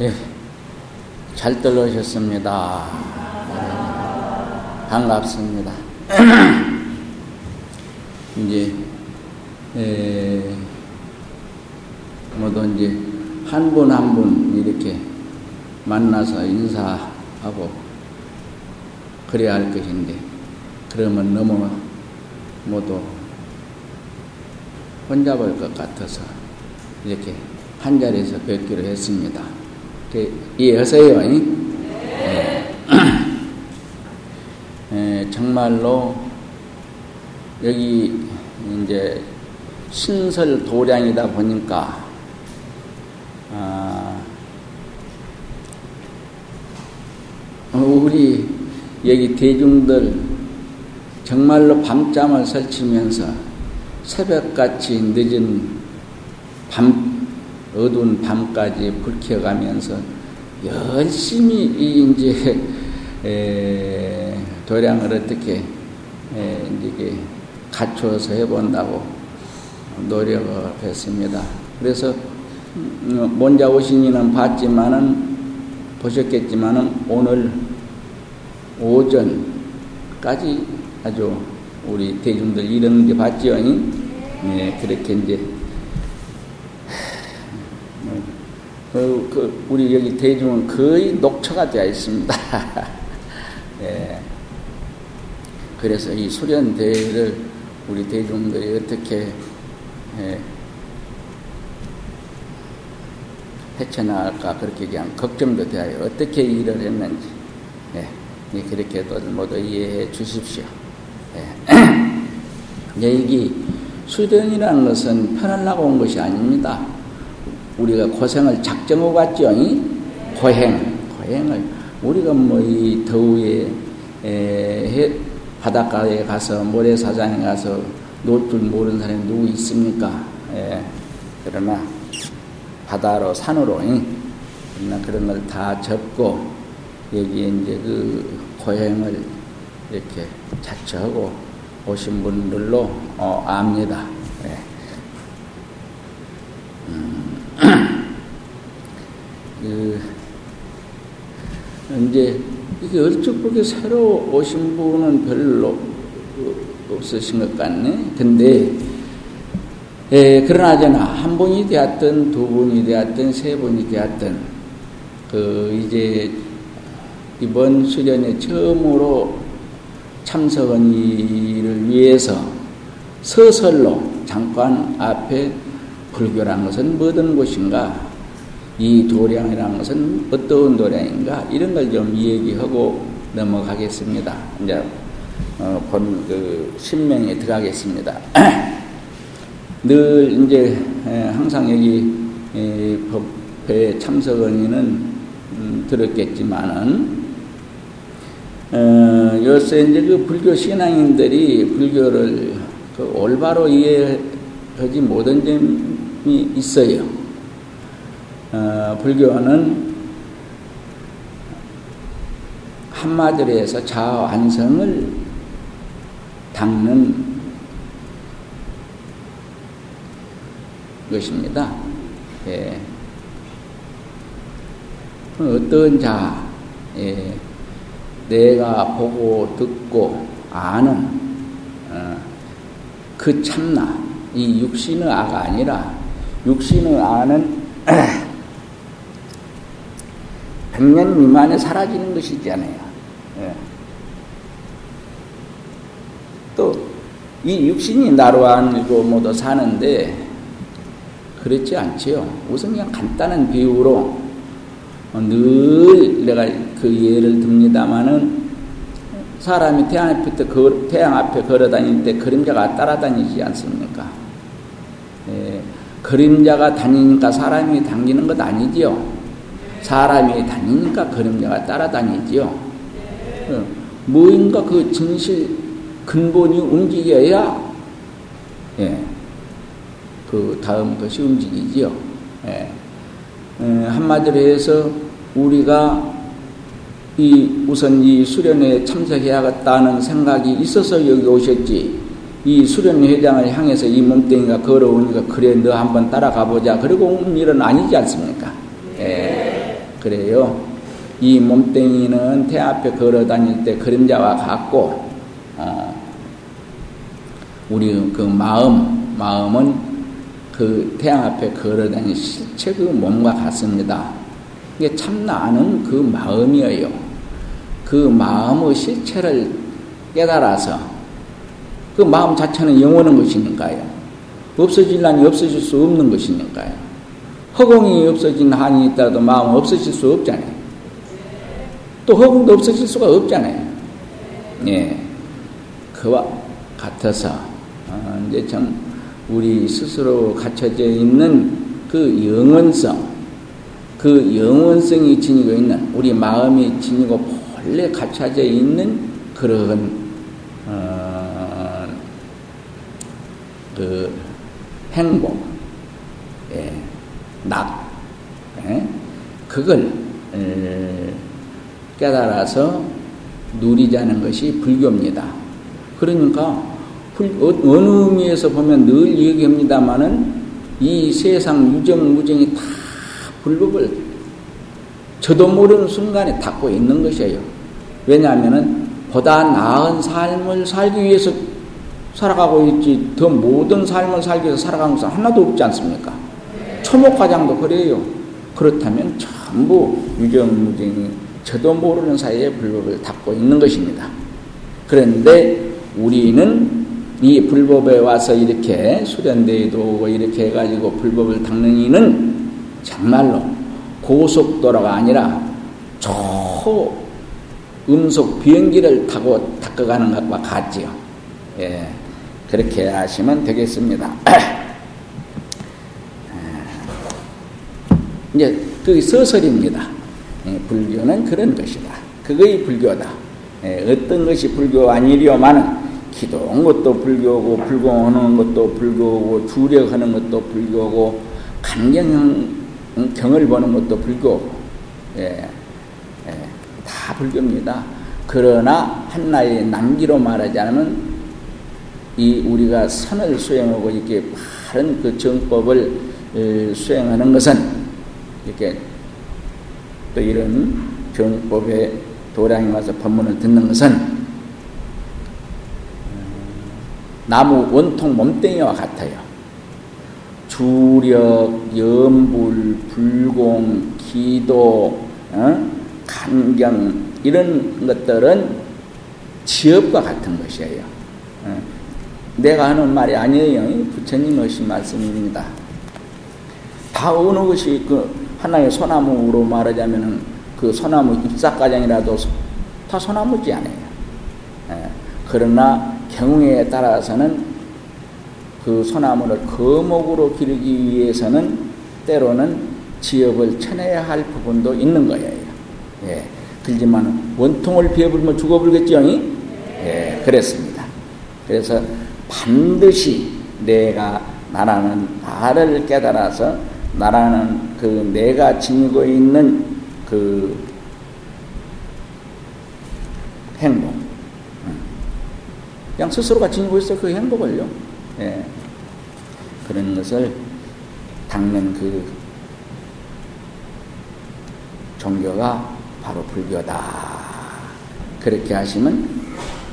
예, 잘 들어오셨습니다. 반갑습니다. 이제, 에, 모두 이제 한분 한 분 이렇게 만나서 인사하고 그래야 할 것인데, 그러면 너무 모두 볼것 같아서 이렇게 한 자리에서 뵙기로 했습니다. 이해하세요? 네. 네, 정말로 여기 이제 신설 도량이다 보니까 아, 우리 여기 대중들 정말로 밤잠을 설치면서 새벽같이 늦은 밤 어두운 밤까지 불 켜가면서 열심히 이제 에, 도량을 어떻게 에, 이제 갖추어서 해본다고 노력을 했습니다. 그래서 음, 먼저 오신 이는 봤지만은 보셨겠지만은 오늘 오전까지 아주 우리 대중들 이런 게 봤지요? 네, 그렇게 이제 그, 그, 우리 여기 대중은 거의 녹초가 되어 있습니다. 예. 그래서 이 수련대회를 우리 대중들이 어떻게 예, 헤쳐나갈까 그렇게 그냥 걱정도 되어요. 어떻게 일을 했는지 예, 예 그렇게 도 모두 이해해 주십시오. 예. 여기 수련이라는 것은 편하려고 온 것이 아닙니다. 우리가 고생을 작정하고 갔죠. 고행, 고행을. 우리가 뭐 이 더위에 에, 바닷가에 가서 모래사장에 가서 놀 줄 모르는 사람이 누구 있습니까? 예. 그러나 바다로 산으로 그러나 그런 걸 다 접고 여기에 이제 그 고행을 이렇게 자처하고 오신 분들로 어, 압니다. 예. 그 이제 이게 얼핏 보기 새로 오신 분은 별로 없으신 것 같네. 근데 에, 그러나저나 한 분이 되었든 두 분이 되었든 세 분이 되었든 그 이제 이번 수련에 처음으로 참석한 이를 위해서 서설로 잠깐 앞에 불교란 것은 뭐든 것인가 이 도량이라는 것은 어떤 도량인가 이런 걸 좀 얘기하고 넘어가겠습니다. 이제 어, 본그 신명에 들어가겠습니다. 늘 이제 항상 여기 법회 참석원인은 음, 들었겠지만은 어, 요새 이제 그 불교 신앙인들이 불교를 그 올바로 이해하지 못한 점이 있어요. 어, 불교는 한마디로 해서 자완성을 닦는 것입니다. 예. 어떤 자, 예. 내가 보고 듣고 아는 어, 그 참나, 이 육신의 아가 아니라 육신의 아는 100년 미만에 사라지는 것이잖아요. 예. 또이 육신이 나로 안고 모두 사는데 그렇지 않지요. 우선 그냥 간단한 비유로 늘 내가 그 예를 듭니다마는 사람이 태양 앞에, 태양 앞에 걸어 다닐 때 그림자가 따라다니지 않습니까? 예, 그림자가 다니니까 사람이 당기는 것 아니지요. 사람이 다니니까 그림자가 따라다니지요. 어, 무인가 그 진실 근본이 움직여야 예, 그 다음 것이 움직이지요. 예. 예, 한마디로 해서 우리가 이 우선 이 수련회에 참석해야겠다는 생각이 있어서 여기 오셨지. 이 수련회장을 향해서 이 몸뚱이가 걸어오니까 그래 너 한번 따라가 보자. 그리고 온 일은 아니지 않습니까? 예. 그래요. 이 몸뚱이는 태 앞에 걸어 다닐 때 그림자와 같고, 어, 우리 그 마음, 마음은 그 태양 앞에 걸어 다니는 실체 그 몸과 같습니다. 이게 참 나는 그 마음이에요. 그 마음의 실체를 깨달아서 그 마음 자체는 영원한 것이니까요. 없어질라니 없어질 수 없는 것이니까요. 허공이 없어진 한이 있다도 마음은 없어질 수 없잖아요. 또 허공도 없어질 수가 없잖아요. 예. 그와 같아서, 어, 이제 참, 우리 스스로 갖춰져 있는 그 영원성, 그 영원성이 지니고 있는, 우리 마음이 지니고 본래 갖춰져 있는 그런, 어, 그, 행복, 예, 낙, 예, 그걸 깨달아서 누리자는 것이 불교입니다. 그러니까 불, 어, 어느 의미에서 보면 늘 얘기합니다마는 이 세상 유정 무정이 다 불법을 저도 모르는 순간에 닫고 있는 것이에요. 왜냐하면 보다 나은 삶을 살기 위해서 살아가고 있지 더 모든 삶을 살기 위해서 살아가는 것은 하나도 없지 않습니까? 초목과장도 그래요. 그렇다면 전부 유정무정이 저도 모르는 사이에 불법을 닦고 있는 것입니다. 그런데 우리는 이 불법에 와서 이렇게 수련대에도 오고 이렇게 해가지고 불법을 닦는 이는 정말로 고속도로가 아니라 초 음속 비행기를 타고 닦아가는 것과 같지요. 예. 그렇게 하시면 되겠습니다. 이제 그 서설입니다. 예, 불교는 그런 것이다. 그거이 불교다. 예, 어떤 것이 불교 아니려마는 기도한 것도 불교고 불공하는 것도 불교고 주력하는 것도 불교고 감경 경을 보는 것도 불교고 예, 예, 다 불교입니다. 그러나 한나의 난기로 말하자면 이 우리가 선을 수행하고 이렇게 바른 그 정법을 수행하는 것은 이렇게 또 이런 정법의 도량이 와서 법문을 듣는 것은 나무 원통 몸뚱이와 같아요. 주력, 염불, 불공, 기도, 어? 간경 이런 것들은 지업과 같은 것이에요. 어? 내가 하는 말이 아니에요. 부처님 하신 말씀입니다. 다 어느 것이 그 하나의 소나무로 말하자면은 그 소나무 잎사과정이라도 다 소나무지 않아요. 예. 그러나 경우에 따라서는 그 소나무를 거목으로 기르기 위해서는 때로는 지엽을 쳐내야 할 부분도 있는 거예요. 예. 그렇지만 원통을 비워불면 죽어불겠죠? 예, 그랬습니다. 그래서 반드시 내가 나라는 나를 깨달아서 나라는 그 내가 지니고 있는 그 행복. 그냥 스스로가 지니고 있어 그 행복을요. 예. 그런 것을 닦는 그 종교가 바로 불교다. 그렇게 하시면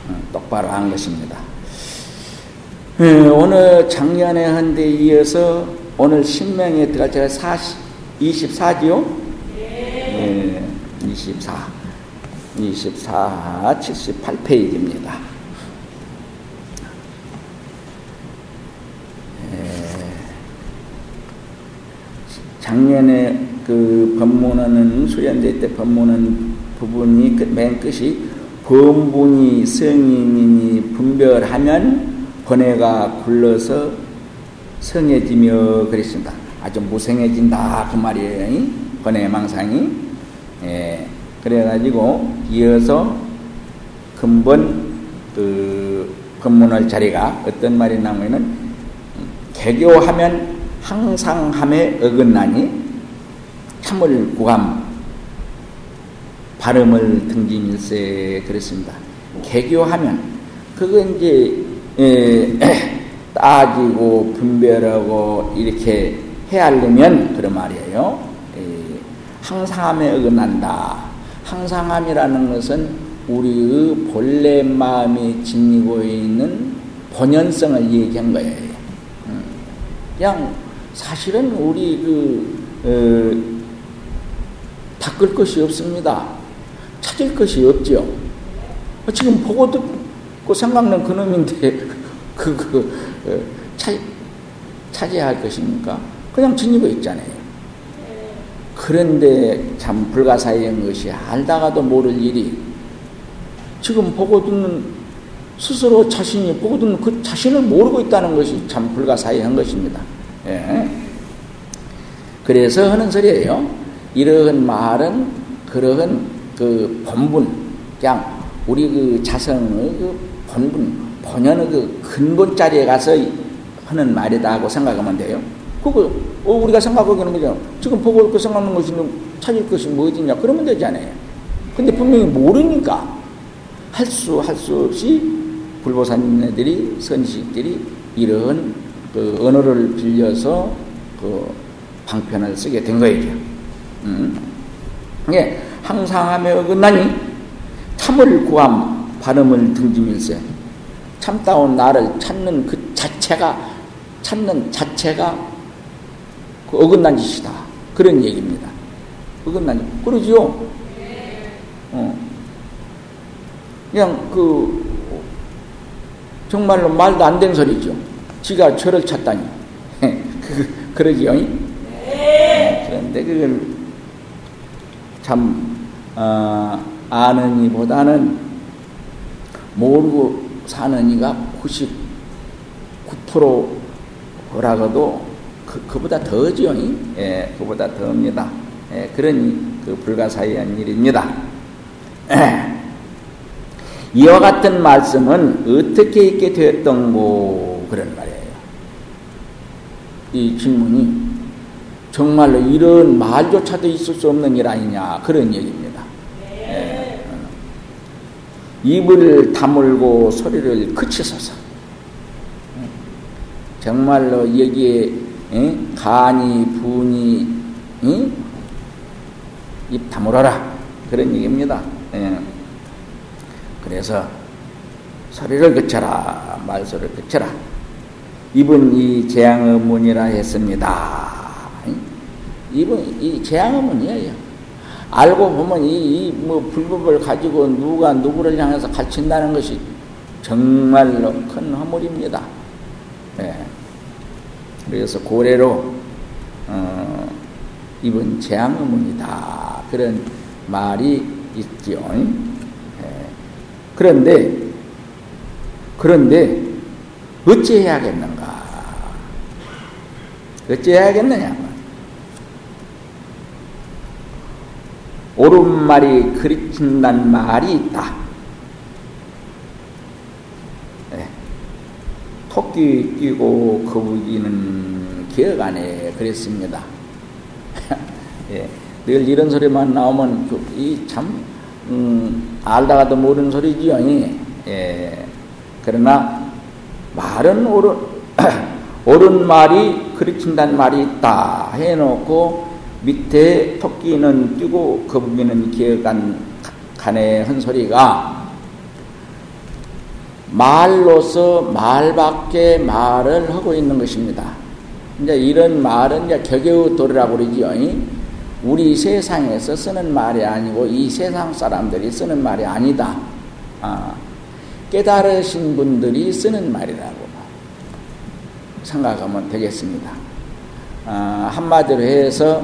어, 똑바로 한 것입니다. 예, 오늘 작년에 한 데 이어서 오늘 신명에 들어갈 때가 40, 24지요? 네. 24. 24, 78페이지입니다. 작년에 그 법문하는 수련대 때 법문한 부분이 그맨 끝이 범분이 성인이니 분별하면 번뇌가 굴러서 성해지며 그랬습니다. 아주 무성해진다 그 말이에요. 번뇌 망상이. 예. 그래가지고 이어서 근본 그 법문할 자리가 어떤 말이 나오면은 개교하면 항상 함에 어긋나니 참을 구함 발음을 등짐일세 그랬습니다. 개교하면 그거 이제 에, 따지고 분별하고 이렇게 헤아리면 그런 말이에요. 에, 항상함에 어긋난다. 항상함이라는 것은 우리의 본래 마음이 지니고 있는 본연성을 얘기한 거예요. 음. 그냥 사실은 우리 그 어, 닦을 것이 없습니다. 찾을 것이 없죠. 지금 보고 듣고 생각난 그놈인데 그, 그, 어, 차, 찾아야 할 것입니까? 그냥 지니고 있잖아요. 그런데 참 불가사의한 것이 알다가도 모를 일이 지금 보고 듣는 스스로 자신이 보고 듣는 그 자신을 모르고 있다는 것이 참 불가사의한 것입니다. 예. 그래서 하는 소리예요. 이러한 말은 그러한 그 본분, 그냥 우리 그 자성의 그 본분, 본연의 그 근본 자리에 가서 하는 말이다 하고 생각하면 돼요. 그거 어, 우리가 생각하기는 거죠. 지금 보고 있고 생각하는 것이 찾을 것이 뭐지냐 그러면 되잖아요. 근데 분명히 모르니까 할 수 할 수 없이 불보사님네들이 선식들이 이런 그 언어를 빌려서 그 방편을 쓰게 된 거예요. 음. 예, 항상하며 어긋나니 참을 구함 발음을 등짐일세 참다운 나를 찾는 그 자체가 찾는 자체가 그 어긋난 짓이다. 그런 얘기입니다. 어긋난 짓. 그러지요? 어. 그냥 그, 정말로 말도 안 되는 소리죠. 지가 저를 찾다니. 그러지요? 네. 그런데 그걸 참, 어, 아는 이보다는 모르고 사는 이가 99%라고도 그, 그보다 더죠. 예, 그보다 더입니다. 예, 그런 그 불가사의한 일입니다. 이와 같은 말씀은 어떻게 있게 되었던고 그런 말이에요. 이 질문이 정말로 이런 말조차도 있을 수 없는 일 아니냐 그런 얘기입니다. 예. 입을 다물고 소리를 그치소서. 정말로 여기에 응? 간이 분이 응? 입 다물어라 그런 얘기입니다. 예. 그래서 소리를 그쳐라 말소를 그쳐라 입은 이 재앙의 문이라 했습니다. 입은 이 재앙의 문이에요. 알고 보면 이, 이 뭐 불법을 가지고 누가 누구를 향해서 가르친다는 것이 정말로 큰 허물입니다. 예. 그래서 고래로 어, 입은 재앙의문이다 그런 말이 있죠. 예. 그런데 그런데 어찌해야겠는가? 어찌해야겠느냐? 옳은 말이 그리친다는 말이 있다. 토끼 뛰고 거북이는 기억 안에 그랬습니다. 예, 늘 이런 소리만 나오면 그, 이참 음, 알다가도 모르는 소리지요. 예, 그러나 말은 옳은, 옳은 말이 그르친다는 말이 있다 해놓고 밑에 토끼는 뛰고 거북이는 기억 안 가네 한 소리가 말로서 말밖에 말을 하고 있는 것입니다. 이제 이런 말은 이제 격여도라고 그러지요. 우리 세상에서 쓰는 말이 아니고 이 세상 사람들이 쓰는 말이 아니다. 아, 깨달으신 분들이 쓰는 말이라고 생각하면 되겠습니다. 아, 한마디로 해서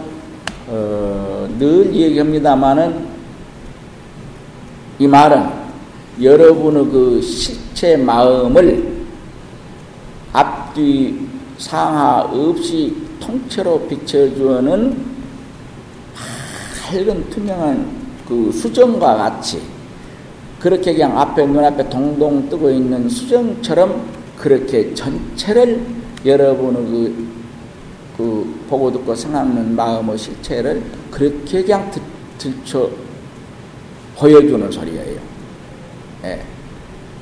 어, 늘 얘기합니다마는 이 말은 여러분의 그제 마음을 앞뒤 상하 없이 통째로 비춰주는 밝은 투명한 그 수정과 같이 그렇게 그냥 앞에 눈앞에 동동 뜨고 있는 수정처럼 그렇게 전체를 여러분의 그, 그 보고 듣고 생각하는 마음의 실체를 그렇게 그냥 들춰 보여주는 소리예요. 예.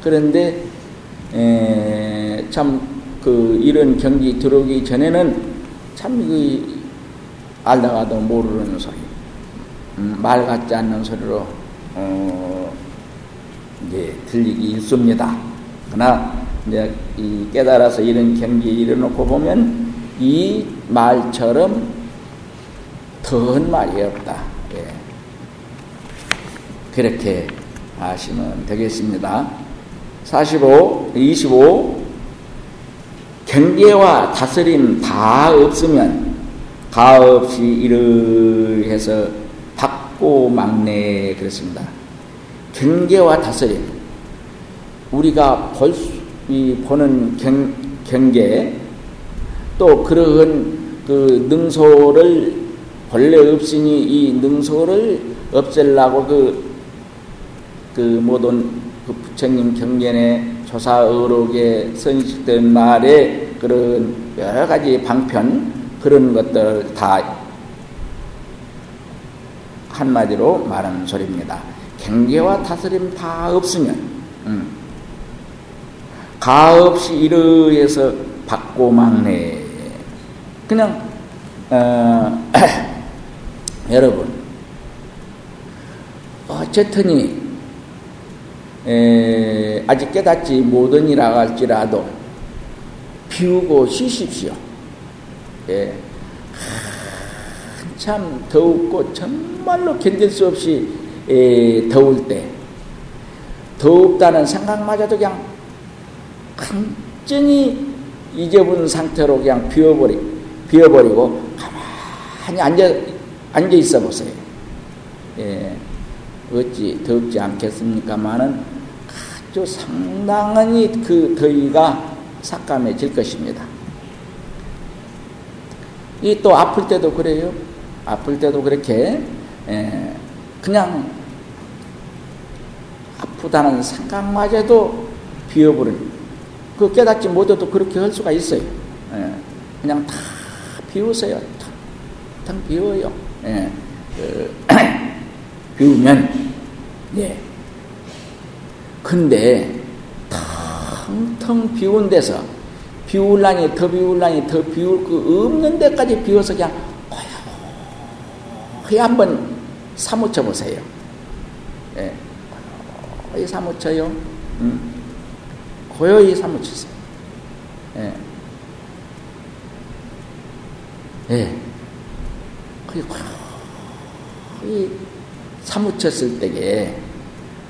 그런데 참그 이런 경기 들어오기 전에는 참그 알다가도 모르는 소리. 음, 말 같지 않는 소리로 어, 이제 들리기 일쑤입니다. 그러나 이제 이 깨달아서 이런 경기에 이르놓고 보면 이 말처럼 더한 말이 없다. 예. 그렇게 하시면 되겠습니다. 45, 25 경계와 다스림 다 없으면 가없이 이르해서 받고 막내 그렇습니다. 경계와 다스림 우리가 볼 수, 이 보는 경, 경계 또 그러한 그 능소를 본래 없으니 이 능소를 없애려고 그, 그 모든 그 부처님 경전에 조사의록에 선식된 말에 그런 여러 가지 방편 그런 것들 다 한마디로 말하는 소리입니다. 경계와 다스림 다 없으면 음. 가 없이 이르에서 받고 막내 그냥 어, 여러분 어쨌든이 에, 아직 깨닫지 못하니라 할지라도 비우고 쉬십시오. 예. 한참 더웠고 정말로 견딜 수 없이 에, 더울 때 더웁다는 생각마저도 그냥 완전히 잊어본 상태로 그냥 비워버리, 비워버리고 가만히 앉아, 앉아 있어 보세요. 예. 어찌 덥지 않겠습니까마는 아주 상당히 그 더위가 삭감해질 것입니다. 이 또 아플 때도 그래요. 아플 때도 그렇게 에, 그냥 아프다는 생각마저도 비워버린 그 깨닫지 못해도 그렇게 할 수가 있어요. 에, 그냥 다 비우세요. 다, 다 비워요. 에, 그, 비우면 예. 근데 텅텅 비운 데서 비울라니 더 비울라니 더 비울 그 없는 데까지 비워서 그냥 거의 한번 사무쳐 보세요. 예. 거의 사무쳐요. 음. 고요히 사무치세요. 예. 예. 거의 거의 사무쳤을 때에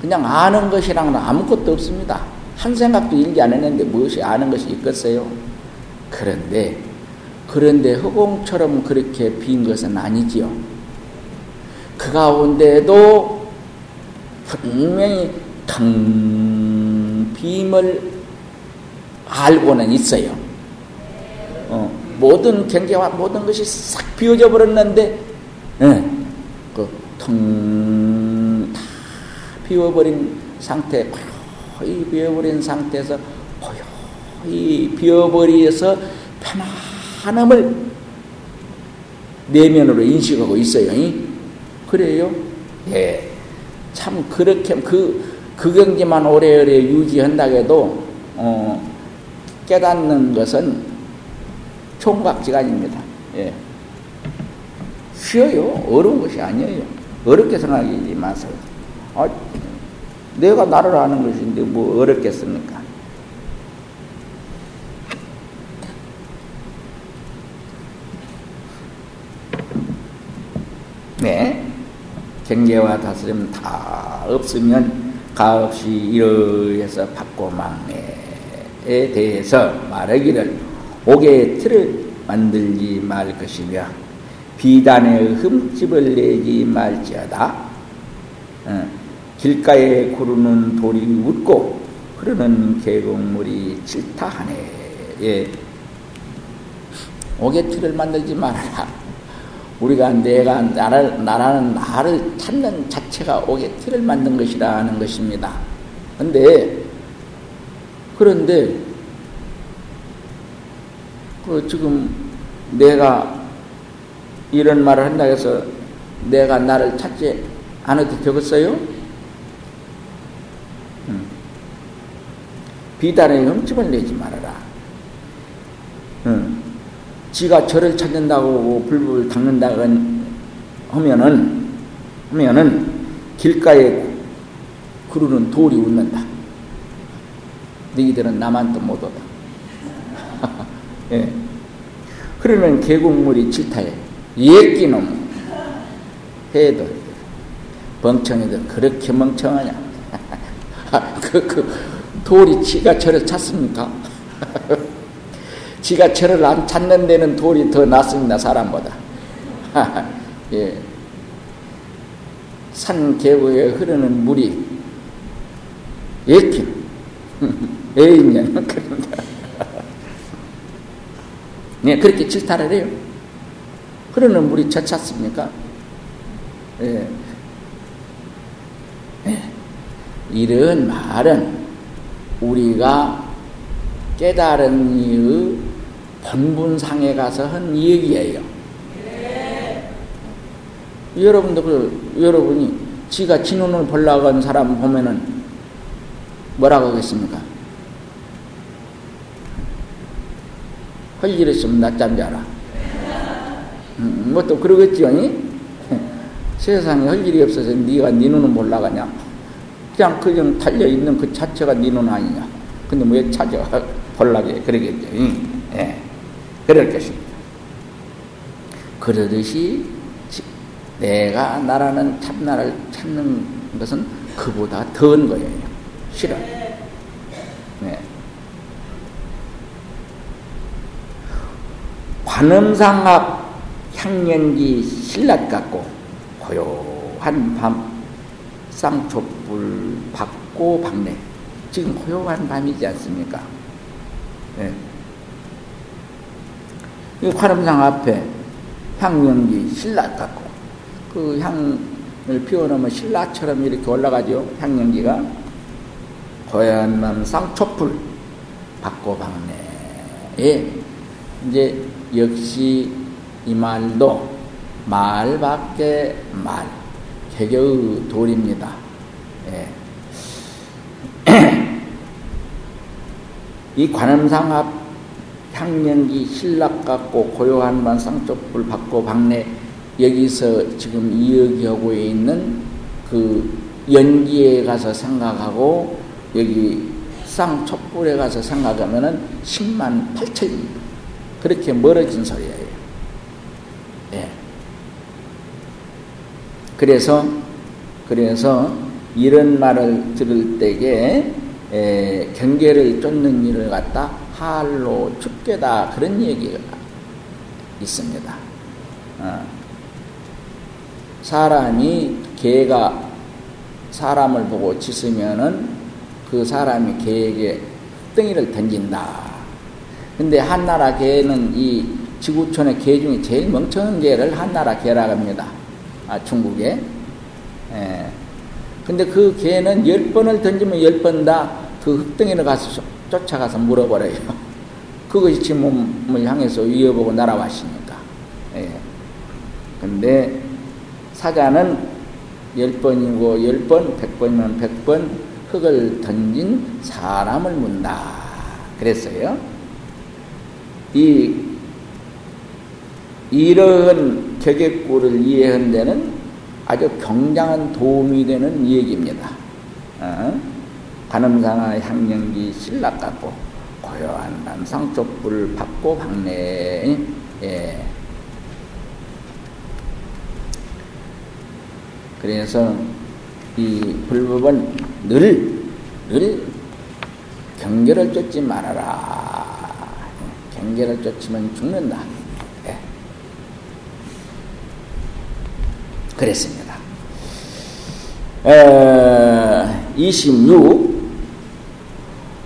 그냥 아는 것이랑은 아무것도 없습니다. 한 생각도 일기 안 했는데 무엇이 아는 것이 있겠어요? 그런데, 그런데 허공처럼 그렇게 빈 것은 아니지요. 그 가운데도 분명히 텅 빔을 알고는 있어요. 어, 모든 경계와 모든 것이 싹 비워져 버렸는데, 네, 그텅 다 비워버린 상태, 거의 비워버린 상태에서 거의 비워버려서 편안함을 내면으로 인식하고 있어요. 그래요? 예. 참 그렇게 그, 그 경지만 오래오래 유지한다고 해도 어, 깨닫는 것은 총각지간입니다. 예. 쉬어요. 어려운 것이 아니에요. 어렵게 생각하지 마세요. 아, 내가 나를 아는 것인데 뭐 어렵겠습니까? 네. 경계와 다스림 다 없으면 가없이 이러해서 받고 막내에 대해서 말하기를 옥의 틀을 만들지 말 것이며 비단의 흠집을 내지 말지어다. 어, 길가에 구르는 돌이 웃고 흐르는 계곡물이 질타하네. 예. 옥의 틀을 만들지 말아라. 우리가 내가 나를, 나라는 나를 찾는 자체가 옥의 틀을 만든 것이라는 것입니다. 근데, 그런데, 그 지금 내가 이런 말을 한다 해서 내가 나를 찾지 않아도 되겠어요? 음. 비단의 흠집을 내지 말아라. 음. 지가 저를 찾는다고 불불 닦는다고 하면은 하면은 길가에 구르는 돌이 웃는다. 너희들은 나만 또못 오다. 예. 그러면 계곡물이 질타해. 예끼놈. 해도 멍청이들 그렇게 멍청하냐? 그, 그 돌이 지가 저를 찾습니까? 지가 저를 안 찾는 데는 돌이 더 낫습니다 사람보다. 예. 산 계곡에 흐르는 물이 예긴 애인년 그런다. 네, 그렇게 질타를 해요. 흐르는 물이 저 찾습니까? 예. 예. 이런 말은 우리가 깨달은 이의 본분상에 가서 한 얘기예요. 여러분들, 여러분이 지가 진혼을 보려고 한 사람 보면은 뭐라고 하겠습니까? 할일 있으면 낮잠 자라. 음, 뭐또 그러겠지요? 세상에 할 일이 없어서 네가 네 눈은 몰라가냐? 그냥 그냥 달려 있는 그 자체가 네 눈 아니냐? 근데 뭐왜 찾아 볼라게 그러겠죠? 예, 그럴 것입니다. 그러듯이 내가 나라는 참나를 찾는 것은 그보다 더한 거예요. 실은. 네. 관음상 앞 향연기 신라 같고 고요한 밤 쌍촛불 받고 박내 지금 고요한 밤이지 않습니까? 네. 이 관음상 앞에 향연기 신라 같고 그 향을 피워놓으면 신라처럼 이렇게 올라가죠. 향연기가. 고요한 밤 쌍촛불 받고 박내에 이제 역시 이 말도 말밖에 말 개교의 돌입니다. 예. 이 관음상 앞 향연기 신락 같고 고요한 반 쌍쪽불 받고 박내 여기서 지금 이야기하고 있는 그 연기에 가서 생각하고 여기 쌍촛불에 가서 생각하면은 10만 8천입니다. 그렇게 멀어진 소리예요. 예. 그래서 그래서 이런 말을 들을 때에 에, 경계를 쫓는 일을 갖다 할로 춥게다 그런 얘기가 있습니다. 어. 사람이 개가 사람을 보고 짖으면은 그 사람이 개에게 덩이를 던진다. 근데 한나라 개는 이 지구촌의 개 중에 제일 멍청한 개를 한나라 개라고 합니다. 아, 중국에. 예. 근데 그 개는 열 번을 던지면 열 번 다 그 흙덩이를 가서 쫓아가서 물어버려요. 그것이 지 몸을 향해서 위협하고 날아왔으니까. 예. 근데 사자는 열 번이고 열 번, 백 번이면 백 번 흙을 던진 사람을 문다. 그랬어요. 이 이러한 격액구를 이해한 데는 아주 굉장한 도움이 되는 얘기입니다. 어? 관음상하 향연기 신락 같고 고요한 남상 쪽불 받고 박내 예. 그래서 이 불법은 늘, 늘 경계를 쫓지 말아라. 경계를 쫓으면 죽는다. 네. 그랬습니다. 에, 26.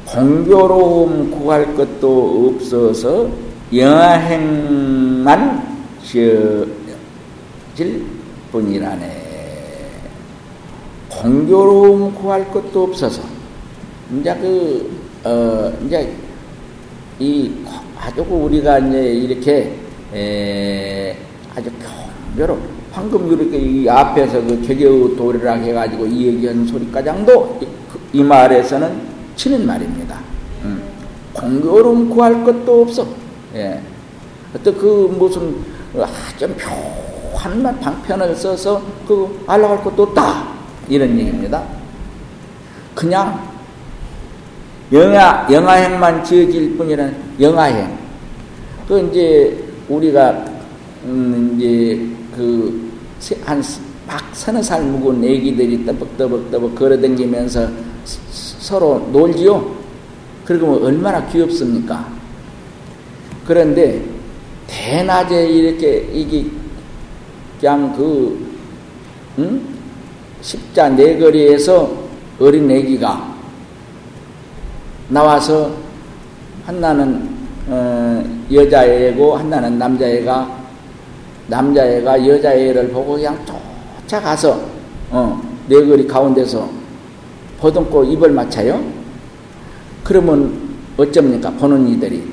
공교로움 구할 것도 없어서 영아행만 지어질 뿐이라네. 공교로움 구할 것도 없어서, 이제 그, 어, 이제 이 아주 우리가 이제 이렇게 에, 아주 경배로 방금 이렇게 이 앞에서 그 개개의 도리라 해가지고 이 얘기한 소리가장도 이, 그, 이 말에서는 치는 말입니다. 음. 공교로움 구할 것도 없어. 예. 어떤 그 무슨 아주 한만 방편을 써서 그 알아갈 것도 없다. 이런 얘기입니다. 그냥 영아, 영아행만 지어질 뿐이라는 영아행. 그 이제 우리가, 음, 이제 그, 한, 막 서너 살 묵은 애기들이 떠벅떠벅떠벅 걸어다니면서 서로 놀지요? 그러면 얼마나 귀엽습니까? 그런데 대낮에 이렇게 이게 그냥 그 응? 십자 내거리에서 어린 애기가 나와서 한나는 어, 여자애고 한나는 남자애가 남자애가 여자애를 보고 그냥 쫓아가서 어, 내거리 가운데서 보듬고 입을 맞춰요. 그러면 어쩝니까? 보는 이들이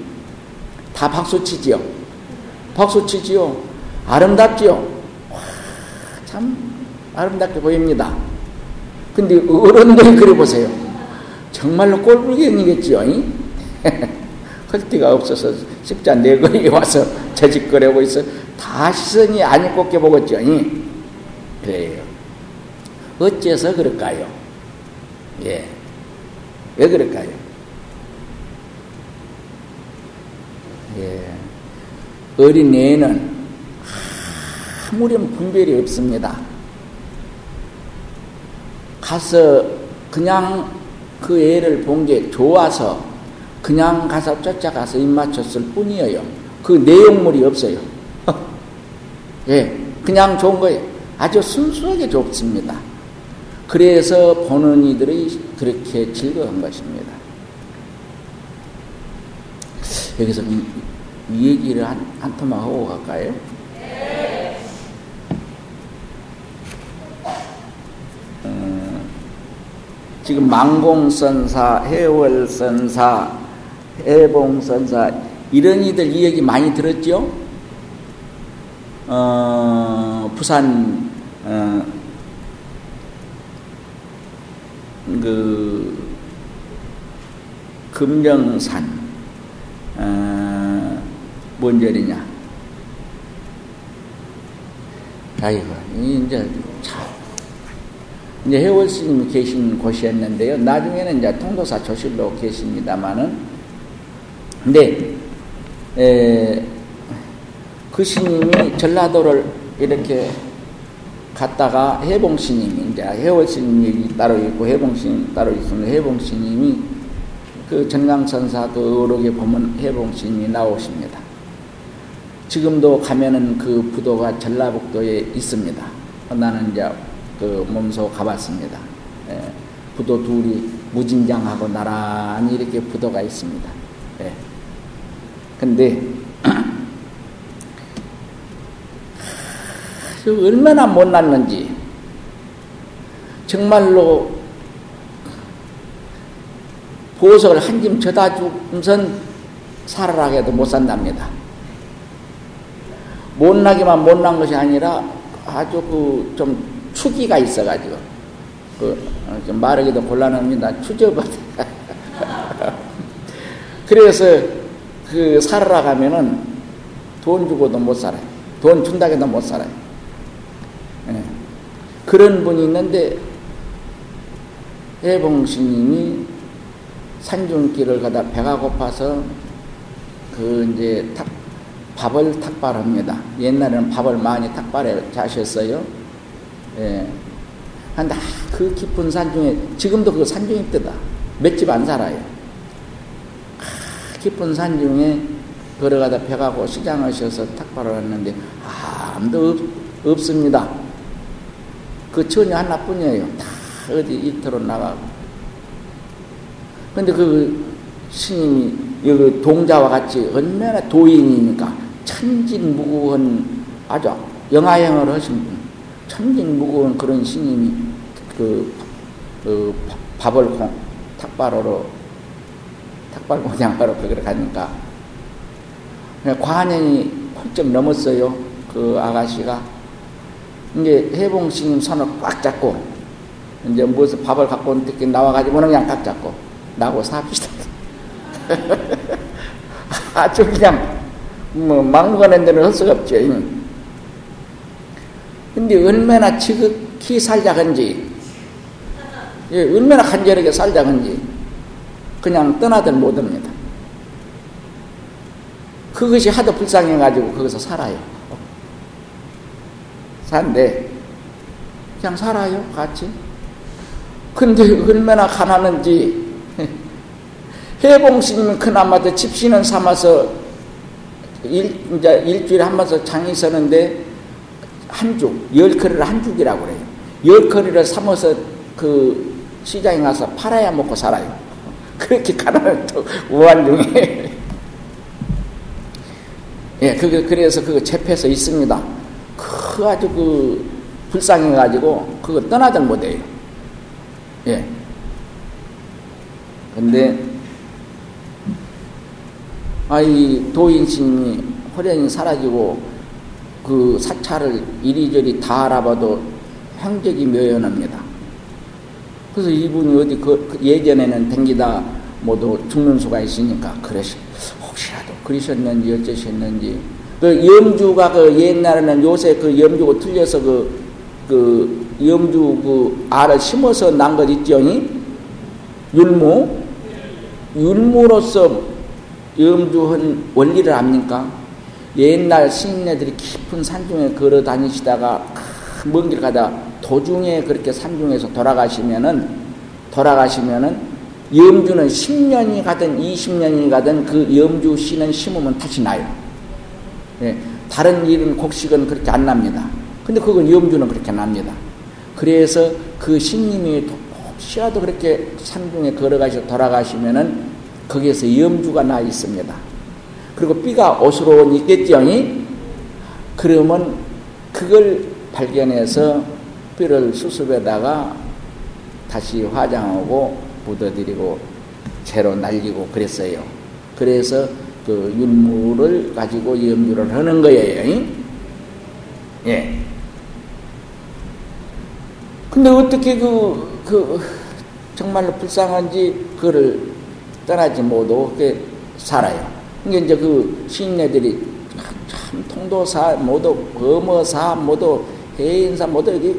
다 박수치지요. 박수치지요. 아름답지요. 와, 참 아름답게 보입니다. 근데 어른들이 그래 보세요. 정말로 꼴불견이겠지요. 할 데가 없어서 십자 내거리에 와서 저짓거리고 있어. 다 시선이 아니 꼽게 보겠죠. 그래요. 어째서 그럴까요? 예. 왜 그럴까요? 예. 어린애는 아무렴 분별이 없습니다. 가서 그냥 그 애를 본 게 좋아서 그냥 가서 쫓아가서 입 맞췄을 뿐이에요. 그 내용물이 없어요. 예, 그냥 좋은 거예요. 아주 순수하게 좋습니다. 그래서 보는 이들이 그렇게 즐거운 것입니다. 여기서 이, 이 얘기를 한, 한 토막 하고 갈까요? 지금 망공선사, 해월선사, 해봉선사 이런 이들 이 얘기 많이 들었죠? 어, 부산 어, 그 금령산 어, 뭔 절이냐? 아이고 이제 참 이제 해월 스님이 계신 곳이었는데요. 나중에는 이제 통도사 조실로 계십니다만은 근데 에, 그 스님이 전라도를 이렇게 갔다가 해봉 스님이 이제 해월 스님이 따로 있고 해봉 스님 따로 있으면 해봉 스님이 그 전강선사 그 어록에 보면 해봉 스님이 나오십니다. 지금도 가면은 그 부도가 전라북도에 있습니다. 나는 이제 그 몸소 가봤습니다. 예, 부도 둘이 무진장하고 나란히 이렇게 부도가 있습니다. 예. 근데 얼마나 못났는지 정말로 보석을 한짐 져다 주면선 살아라 해도 못 산답니다. 못나기만 못난 것이 아니라 아주 그 좀 추기가 있어가지고 그좀 말하기도 곤란합니다. 추접을 그래서 그 살아라 가면은 돈 주고도 못 살아요. 돈 준다 해도 못 살아요. 예. 그런 분이 있는데 해봉스님이 산중길을 가다 배가 고파서 그 이제 탁, 밥을 탁발합니다. 옛날에는 밥을 많이 탁발해 자셨어요. 예. 근데 그 깊은 산중에 지금도 그 산중이 뜨다. 몇집안 살아요. 깊은 산중에 걸어가다 배가고 시장하셔서 탁발을 했는데 아무도 없, 없습니다. 그 처녀 하나뿐이에요. 다 어디 이터로 나가고. 근데 그 스님이 여기 동자와 같이 얼마나 도인이니까 천진무구한 아주 영아형을 하신 분, 천진무구한 그런 스님이 그, 그 밥을 공, 탁발으로 탁발 공양하러 그걸 가니까 과년이 훌쩍 넘었어요. 그 아가씨가 이제 해봉 스님 손을 꽉 잡고 이제 무슨 밥을 갖고 온 특히 나와가지고는 그냥 딱 잡고 나고 삽시다. 아주 그냥 뭐 막무가내 데는 할 수가 없죠. 근데 얼마나 지극히 살자건지, 예, 얼마나 간절하게 살자건지, 그냥 떠나들 못합니다. 그것이 하도 불쌍해가지고 거기서 살아요. 산데, 그냥 살아요, 같이. 근데 얼마나 가난한지, 해봉스님은 그나마 도 집신은 삼아서 일, 이제 일주일에 한 번씩 장이 서는데 한 죽, 열 커리를 한 죽이라고 그래요. 열 커리를 삼아서 그 시장에 가서 팔아야 먹고 살아요. 그렇게 가난한 또 우한 중에. 예, 그게 그래서 그거 재패서 있습니다. 그 아주 그 불쌍해가지고 그거 떠나들 못해요. 예. 근데 아이 도인신이 호련이 사라지고 그 사찰을 이리저리 다 알아봐도 행적이 묘연합니다. 그래서 이분이 어디 그, 그 예전에는 댕기다 모두 죽는 수가 있으니까 그러시 혹시라도 그러셨는지 어쩌셨는지 그 염주가 그 옛날에는 요새 그 염주가 틀려서 그, 그 염주 그 알을 심어서 난 것 있죠? 율무? 율무로서 염주한 원리를 압니까? 옛날 신인네들이 깊은 산중에 걸어 다니시다가 먼 길 가다 도중에 그렇게 산중에서 돌아가시면은 돌아가시면은 염주는 10년이 가든 20년이 가든 그 염주 씨는 심으면 다시 나요. 예, 다른 일은 곡식은 그렇게 안 납니다. 근데 그건 염주는 그렇게 납니다. 그래서 그 신님이 혹시라도 그렇게 산중에 걸어가셔 돌아가시면은 거기에서 염주가 나 있습니다. 그리고 삐가 옷으로 있겠죠? 그러면 그걸 발견해서 삐를 수습에다가 다시 화장하고 묻어드리고 채로 날리고 그랬어요. 그래서 그 율무를 가지고 염주를 하는 거예요. 예. 근데 어떻게 그, 그, 정말로 불쌍한지 그거를 떠나지 못하고 살아요. 그러니까 이제 그 시인네들이 참 통도사, 모두 범어사, 모두 해인사, 모두 여기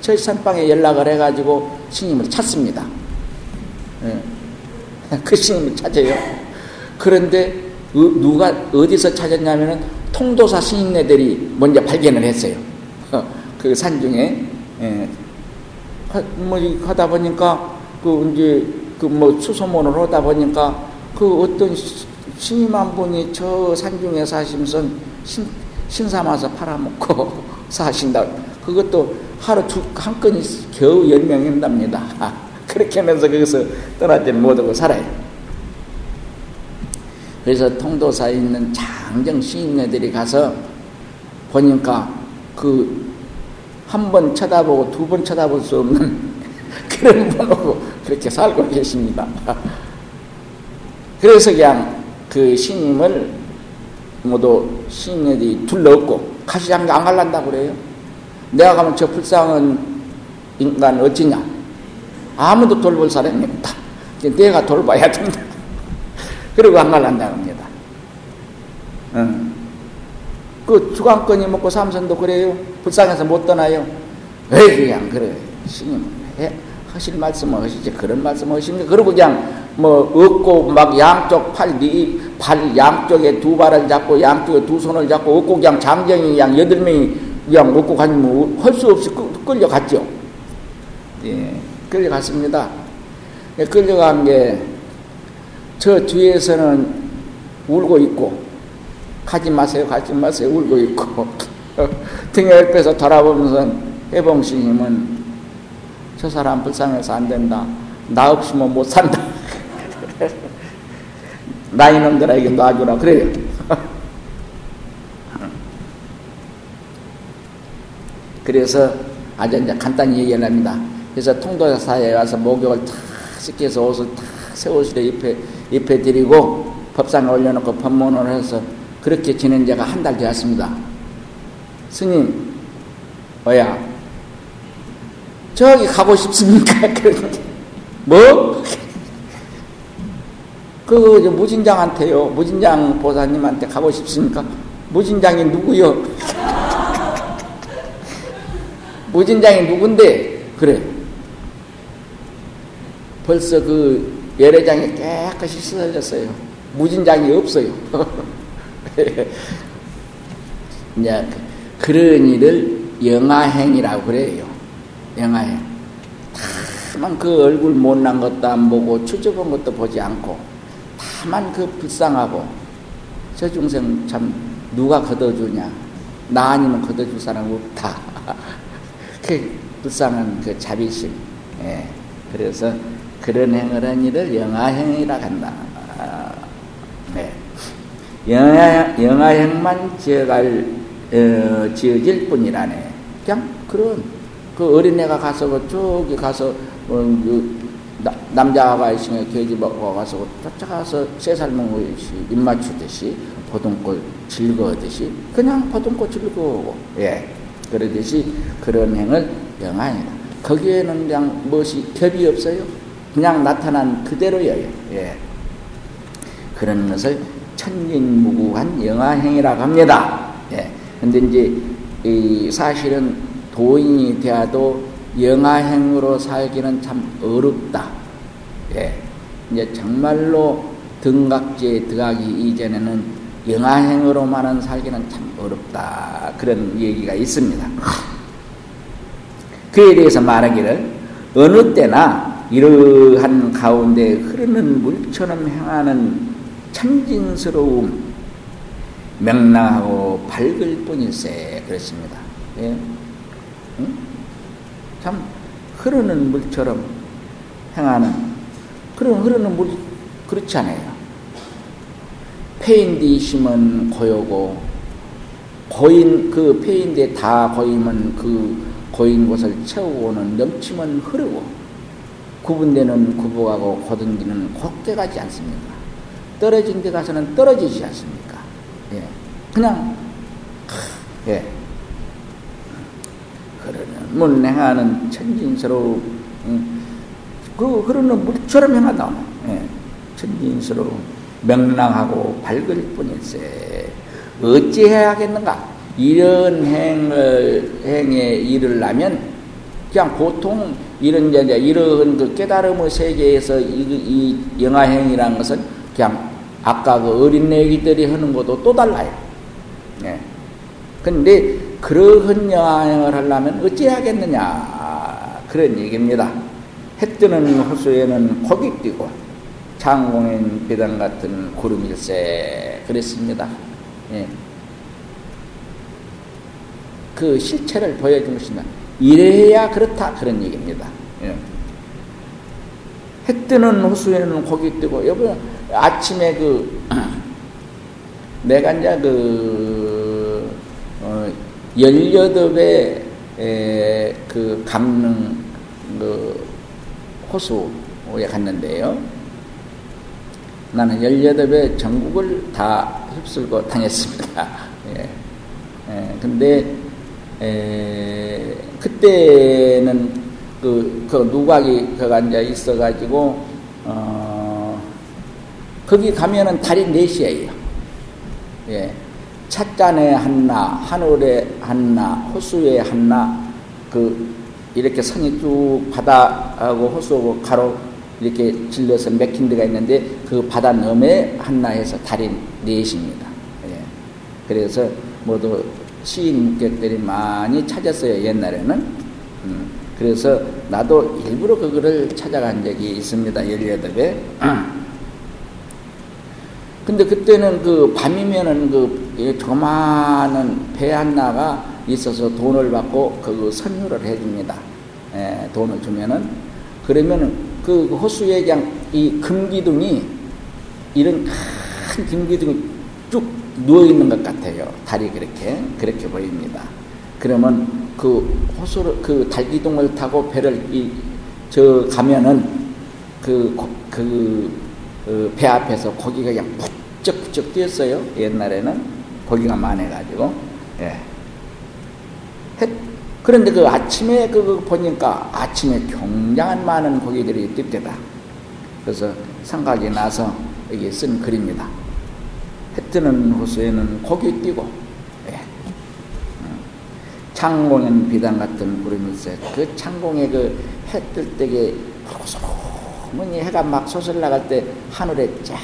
철산방에 연락을 해가지고 스님을 찾습니다. 예. 그 스님을 찾아요. 그런데 누가 어디서 찾았냐면은 통도사 스님네들이 먼저 발견을 했어요. 그 산중에 예. 뭐 하다 보니까 그 이제 그 뭐 수소문을 하다 보니까 그 어떤 스님 한 분이 저 산중에 사시면서 신, 신삼아서 팔아먹고 사신다. 그것도 하루 두, 한 건이 겨우 열 명이 한답니다. 그렇게 하면서 거기서 떠나지 못하고 살아요. 그래서 통도사에 있는 장정 시인네들이 가서 보니까 그 한 번 쳐다보고 두 번 쳐다볼 수 없는 그런 분하고 그렇게 살고 계십니다. 그래서 그냥 그 신임을 모두 신인들이 둘러엎고 가시장가 안 갈란다고 그래요. 내가 가면 저 불쌍한 인간 어찌냐? 아무도 돌볼 사람이 없다. 내가 돌봐야 된다. 그리고 안 갈란다고 합니다. 응. 그 주관권이 먹고 삼선도 그래요. 불쌍해서 못 떠나요. 왜 그냥 그래. 신임 해. 하실 말씀을 하시지. 그런 말씀을 하십니까? 그리고 그냥 뭐 얻고 막 양쪽 팔, 발 양쪽에 두 발을 잡고 양쪽에 두 손을 잡고 얻고 그냥 장정이 양 여덟 명이 그냥 얻고 가면 할수 없이 끌려갔죠. 예, 끌려갔습니다. 예, 끌려간 게 저 뒤에서는 울고 있고 가지 마세요, 가지 마세요, 울고 있고 등에 옆에서 돌아보면서 해봉스님은 저 사람 불쌍해서 안 된다. 나 없으면 못 산다. 나이 놈들에게 놔주라. 그래요. 그래서 아주 이제 간단히 얘기를 합니다. 그래서 통도사에 와서 목욕을 탁 씻겨서 옷을 탁새 옷을 입혀, 입혀드리고 법상에 올려놓고 법문을 해서 그렇게 지낸 지가 한 달 되었습니다. 스님, 뭐야? 저기 가고 싶습니까? 뭐? 그 무진장한테요. 무진장 보사님한테 가고 싶습니까? 무진장이 누구요? 무진장이 누군데? 그래. 벌써 그 열애장이 깨끗이 씻어졌어요. 무진장이 없어요. 이제 그런 일을 영아행이라고 그래요. 영아행. 다만 그 얼굴 못난 것도 안 보고 추적한 것도 보지 않고 다만 그 불쌍하고 저 중생 참 누가 걷어주냐 나 아니면 걷어줄 사람 없다 그 불쌍한 그 자비심 예. 그래서 그런 행을 한 일을 영아행이라 한다 네. 영아, 영아행만 지어갈 어, 지어질 뿐이라네 그냥 그런 그 어린애가 가서 그 저기 가서 어, 그 나, 남자가 있으면 돼지 먹고 가서 쫓아가서 쇠살 먹듯이 입 맞추듯이 보동꽃 즐거워듯이 그냥 보동꽃 즐거워고 예. 그러듯이 그런 행을 영하이다 거기에는 그냥 무엇이 겹이 없어요. 그냥 나타난 그대로예요. 예. 그런 것을 천진무구한 영화행이라고 합니다. 예. 근데 이제 이 사실은 도인이 되어도 영아행으로 살기는 참 어렵다. 예. 이제 정말로 등각지에 들어가기 이전에는 영아행으로만은 살기는 참 어렵다. 그런 얘기가 있습니다. 그에 대해서 말하기를 어느 때나 이러한 가운데 흐르는 물처럼 행하는 참진스러움 명랑하고 밝을 뿐일세 그랬습니다. 예? 응? 참 흐르는 물처럼 행하는 그런 흐르는 물 그렇지 않아요. 페인디 심은 고요고 고인 그 페인데 다 고이면 그 고인 곳을 채우고는 넘치면 흐르고 구분되는 구부하고 고등기는 곱게 가지 않습니까? 떨어진 데 가서는 떨어지지 않습니까? 예. 그냥 예. 흐르는 행하는 천진스러운 음, 그 흐르는 물처럼 행하다. 예, 천진스러운 명랑하고 밝을 뿐일세. 어찌해야 겠는가? 이런 행을 행에 이르려면 그냥 보통 이런 이제 이런 그 깨달음의 세계에서 이, 이 영화행이라는 것은 그냥 아까 그 어린 애기들이 하는 것도 또 달라요. 예. 근데 그러한 여행을 하려면 어찌하겠느냐 그런 얘기입니다. 해 뜨는 호수에는 고기 뛰고 창공인 비단 같은 구름일세 그랬습니다. 예. 그 실체를 보여준 것이다. 이래야 그렇다 그런 얘기입니다. 예. 해 뜨는 호수에는 고기 뜨고 여보 아침에 그 내가 이제 그 어, 18배 그 강릉 그 호수에 갔는데요. 나는 18배 전국을 다 휩쓸고 다녔습니다. 예. 예. 근데, 에, 그때는 그, 그 누각이 그 앉아 있어가지고, 어, 거기 가면은 달이 4시에요. 예. 찻잔에 한나, 하늘에 한나, 호수에 한나, 그, 이렇게 산이 쭉 바다하고 호수하고 가로 이렇게 질러서 맥힌 데가 있는데 그 바다 너머에 한나에서 달인 넷입니다. 예. 그래서 모두 시인격들이 많이 찾았어요, 옛날에는. 음. 그래서 나도 일부러 그거를 찾아간 적이 있습니다, 18에. 근데 그때는 그 밤이면은 그 조만한 배 하나가 있어서 돈을 받고 그 선율을 해줍니다. 에, 예, 돈을 주면은 그러면은 그 호수에 그냥 이 금기둥이 이런 큰 금기둥이 쭉 누워 있는 것 같아요. 달이 그렇게 그렇게 보입니다. 그러면 그 호수를 그 달기둥을 타고 배를 이 저 가면은 그그 그, 그, 배 앞에서 고기가 그냥 부쩍부쩍 뛰었어요. 옛날에는 고기가 많아가지고. 예. 그런데 그 아침에 그거 보니까 아침에 굉장한 많은 고기들이 뜰때다. 그래서 생각이 나서 여기 쓴 글입니다. 해 뜨는 호수에는 고기 뛰고, 예. 음. 창공엔 비단 같은 구름일세. 그 창공에 그 해 뜰 때에 소문이 해가 막 솟을 나갈 때 하늘에 쫙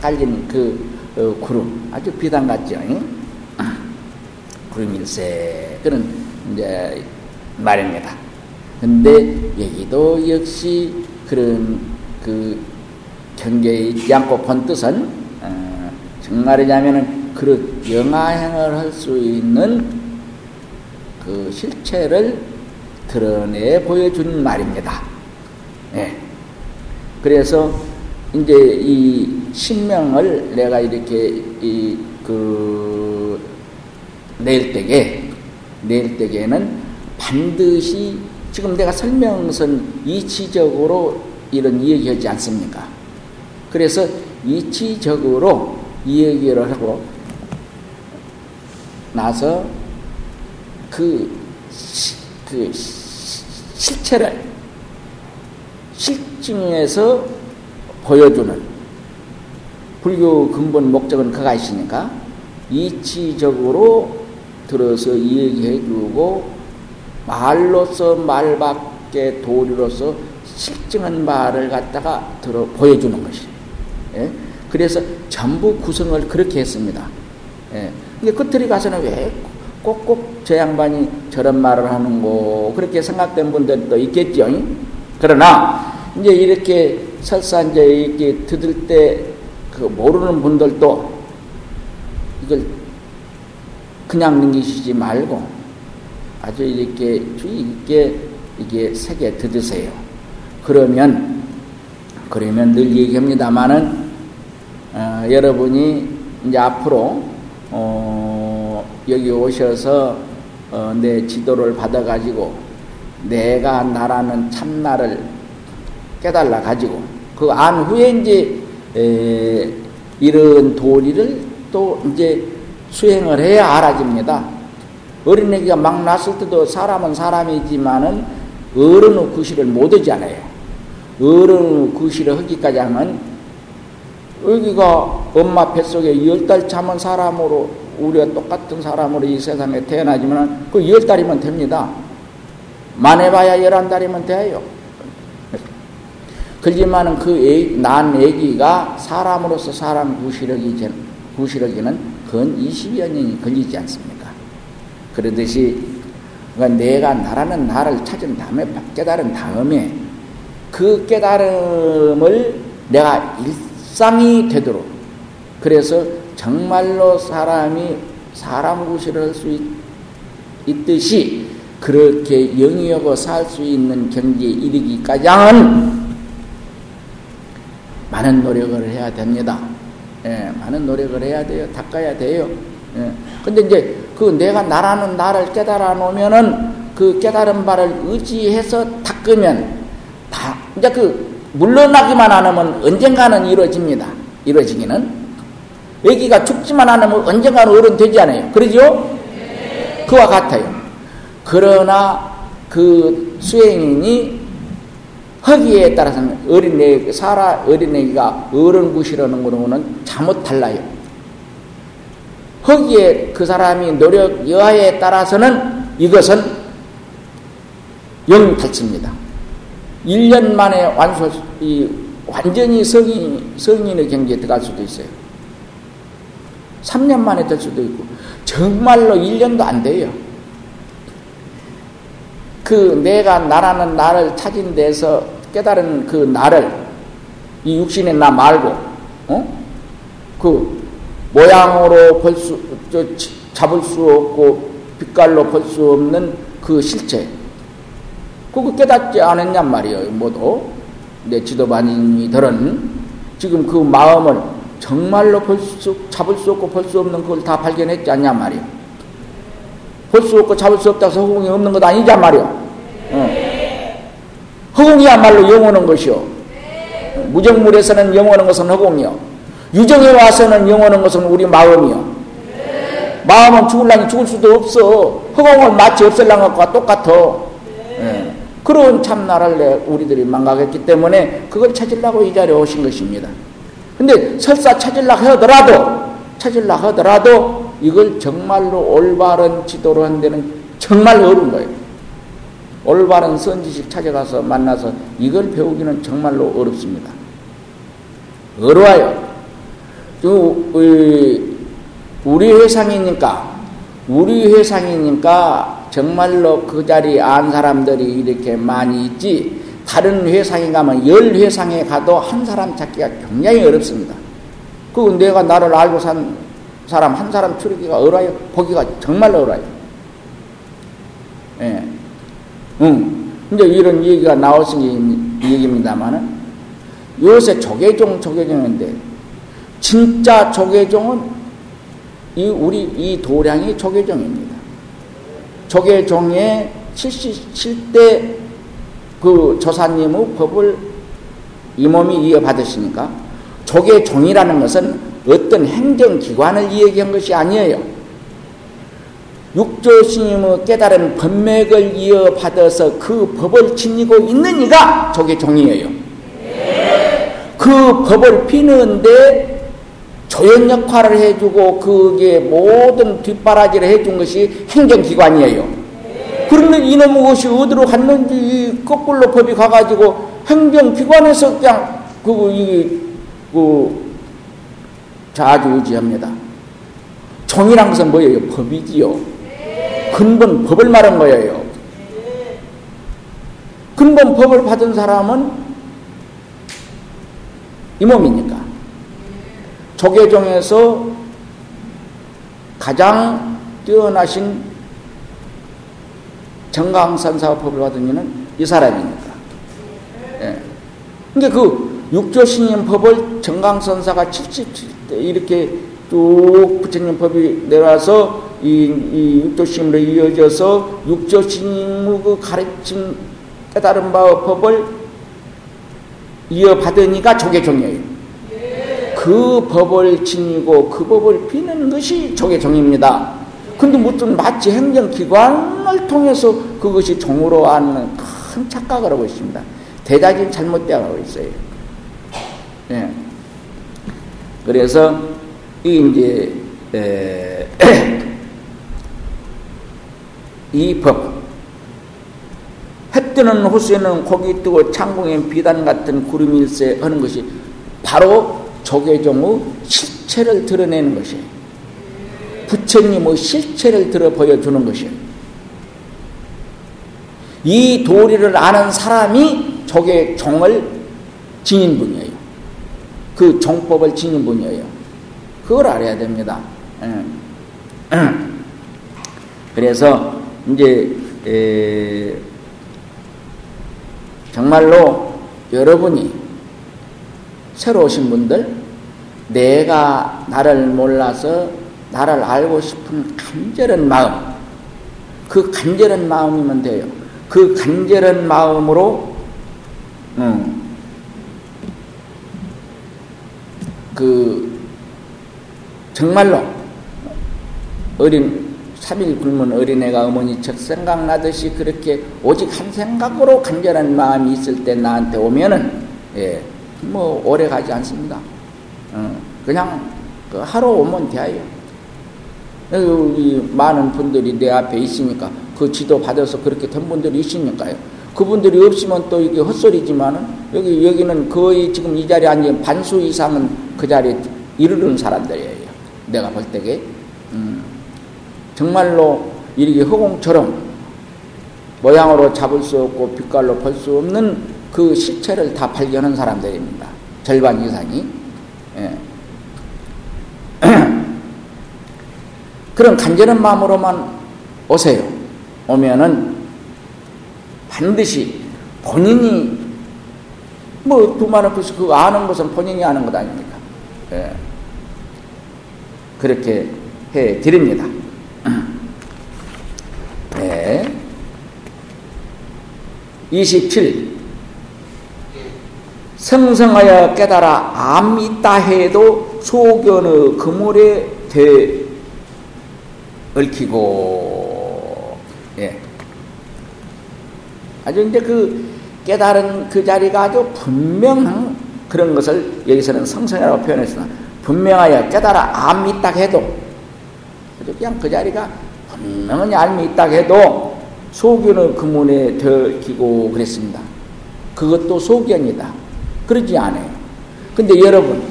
깔린 그 어, 구름 아주 비단 같죠. 구름일세 그런 이제 말입니다. 근데 여기도 역시 그런 그 경계에 있지 않고 본 뜻은 어, 정말이냐면은 그런 영아행을 할 수 있는 그 실체를 드러내 보여준 말입니다. 예. 그래서 이제 이 신명을 내가 이렇게 이 그 낼 때에 낼 때에는 반드시 지금 내가 설명선 이치적으로 이런 이야기하지 않습니까? 그래서 이치적으로 이야기를 하고 나서 그, 그 실체를 실증에서 보여주는 불교 근본 목적은 그가 있으니까 이치적으로 들어서 얘기해 주고 말로서 말밖에 도리로서 실증한 말을 갖다가 들어 보여주는 것이. 예? 그래서 전부 구성을 그렇게 했습니다. 예. 근데 끝들이 가서는 왜 꼭꼭 저 양반이 저런 말을 하는고 그렇게 생각된 분들도 있겠죠. 그러나 이제 이렇게 설사 이제 이렇게 듣을 때 그 모르는 분들도 이걸 그냥 넘기시지 말고 아주 이렇게 주의 있게 이게 세게 듣으세요. 그러면 그러면 늘 얘기합니다만은 어, 여러분이 이제 앞으로 어, 여기 오셔서 어, 내 지도를 받아가지고 내가 나라는 참나를 깨달아 가지고 그 안 후에 이제 에, 이런 도리를 또 이제 수행을 해야 알아집니다. 어린애기가 막 났을 때도 사람은 사람이지만은 어른의 구실을 못 하잖아요. 어른의 구실을 하기까지 하면 여기가 엄마 뱃속에 열 달 참은 사람으로 우리가 똑같은 사람으로 이 세상에 태어나지만 그 열 달이면 됩니다. 만해봐야 열한 달이면 돼요. 그렇지만은 그 애, 난 애기가 사람으로서 사람 구실하기, 구실하기는 근 20여 년이 걸리지 않습니까? 그러듯이 그러니까 내가 나라는 나를 찾은 다음에 깨달은 다음에 그 깨달음을 내가 일상이 되도록 그래서 정말로 사람이 사람 구실을 할수 있듯이 그렇게 영위하고 살 수 있는 경지에 이르기까지는 많은 노력을 해야 됩니다. 예, 많은 노력을 해야 돼요. 닦아야 돼요. 예. 근데 이제 그 내가 나라는 나를 깨달아 놓으면은 그 깨달은 바를 의지해서 닦으면 다 이제 그 물러나기만 안 하면 언젠가는 이루어집니다. 이루어지기는. 애기가 죽지만 않으면 언젠가는 어른 되지 않아요. 그러죠? 그와 같아요. 그러나 그 수행인이 허기에 따라서는 어린애, 살아 어린애가 어른 구실하는 거는 잘못 달라요. 허기에 그 사람이 노력 여하에 따라서는 이것은 영탈치입니다. 1년 만에 완수, 이, 완전히 성인, 성인의 경지에 들어갈 수도 있어요. 3년 만에 될 수도 있고, 정말로 1년도 안 돼요. 그 내가 나라는 나를 찾은 데서 깨달은 그 나를 이 육신의 나 말고 어? 그 모양으로 볼 수, 저, 잡을 수 없고 빛깔로 볼 수 없는 그 실체 그거 깨닫지 않았냔 말이에요 모두 내 지도반인이들은 지금 그 마음을 정말로 볼 수, 잡을 수 없고 볼 수 없는 그걸 다 발견했지 않냐 말이에요 볼 수 없고 잡을 수 없다고 허공이 없는 것 아니냔 말이에요 어. 허공이야말로 영원한 것이요. 무정물에서는 영원한 것은 허공이요. 유정에 와서는 영원한 것은 우리 마음이요. 마음은 죽을랑이 죽을 수도 없어. 허공은 마치 없앨랑 것과 똑같아. 예. 그런 참나를 우리들이 망각했기 때문에 그걸 찾으려고 이 자리에 오신 것입니다. 근데 설사 찾으려고 하더라도, 찾으려고 하더라도 이걸 정말로 올바른 지도로 한 데는 정말 어려운 거예요. 올바른 선지식 찾아가서 만나서 이걸 배우기는 정말로 어렵습니다. 어려워요. 우리 회상이니까, 우리 회상이니까 정말로 그 자리에 안 사람들이 이렇게 많이 있지, 다른 회상에 가면 열 회상에 가도 한 사람 찾기가 굉장히 어렵습니다. 그 내가 나를 알고 산 사람 한 사람 추리기가 어려워요. 보기가 정말 어려워요. 예. 응. 이제 이런 얘기가 나왔으니 얘기입니다만은 요새 조계종 조계종인데 진짜 조계종은 이 우리 이 도량이 조계종입니다. 조계종의 77대 그 조사님의 법을 이 몸이 이어받으시니까 조계종이라는 것은 어떤 행정기관을 이야기한 것이 아니에요. 육조 스님의 깨달은 법맥을 이어받아서 그 법을 지니고 있는 이가 조계종이에요. 그 법을 피는데 조연 역할을 해주고 그게 모든 뒷바라지를 해준 것이 행정기관이에요. 그런데 이놈의 것이 어디로 갔는지 거꾸로 법이 가가지고 행정기관에서 그냥 그, 이, 그, 좌지우지합니다. 종이란 것은 뭐예요? 법이지요. 근본 법을 말한 거예요. 근본 법을 받은 사람은 이 몸이니까. 조계종에서 가장 뛰어나신 정강선사법을 받은 이는 이 사람이니까. 예. 그러니까 그 육조신임 법을 정강선사가 77대 이렇게 쭉 부처님 법이 내려와서 이, 이 육조신임으로 이어져서 육조신임의 그 가르침 깨달은 바의 법을 이어받으니까 조계종이에요. 그 법을 지니고 그 법을 비는 것이 조계종입니다. 근데 무슨 마치 행정기관을 통해서 그것이 종으로 하는 큰 착각을 하고 있습니다. 대단히 잘못되어 있어요. 예. 그래서 이 이제 에, 이 법. 해 뜨는 호수에는 고기 뜨고 창공에 비단 같은 구름일세 하는 것이 바로 조계종의 실체를 드러내는 것이에요. 부처님의 실체를 들어 보여주는 것이에요. 이 도리를 아는 사람이 조계종을 지닌 분이에요. 그 종법을 지닌 분이에요. 그걸 알아야 됩니다. 예. 그래서 이제 정말로 여러분이 새로 오신 분들 내가 나를 몰라서 나를 알고 싶은 간절한 마음 그 간절한 마음이면 돼요. 그 간절한 마음으로 음, 그 정말로 어린 3일 굶은 어린애가 어머니 첫 생각나듯이 그렇게 오직 한 생각으로 간절한 마음이 있을 때 나한테 오면은 예, 뭐 오래 가지 않습니다. 어, 그냥 그 하루 오면 돼요. 여기 많은 분들이 내 앞에 있으니까 그 지도 받아서 그렇게 된 분들이 있으니까요. 그분들이 없으면 또 이게 헛소리지만은 여기 여기는 거의 지금 이 자리에 앉은 반수 이상은 그 자리에 이르는 사람들이에요. 내가 볼 때게 음, 정말로 이렇게 허공처럼 모양으로 잡을 수 없고 빛깔로 볼 수 없는 그 실체를 다 발견한 사람들입니다. 절반 이상이. 예. 그런 간절한 마음으로만 오세요. 오면은 반드시 본인이 뭐 두말은 글쎄 그 아는 것은 본인이 아는 것 아닙니까? 예. 그렇게 해 드립니다. 네. 27. 성성하여 깨달아 암 있다 해도 소견의 그물에 대 얽히고, 예. 아주 이제 그 깨달은 그 자리가 아주 분명한 그런 것을 여기서는 성성이라고 표현했으나 분명하여 깨달아 암이 딱 해도 그냥 그 자리가 분명히 알미 있다 해도 소견의 금문에 들키고 그랬습니다. 그것도 소견이다. 그러지 않아요. 근데 여러분,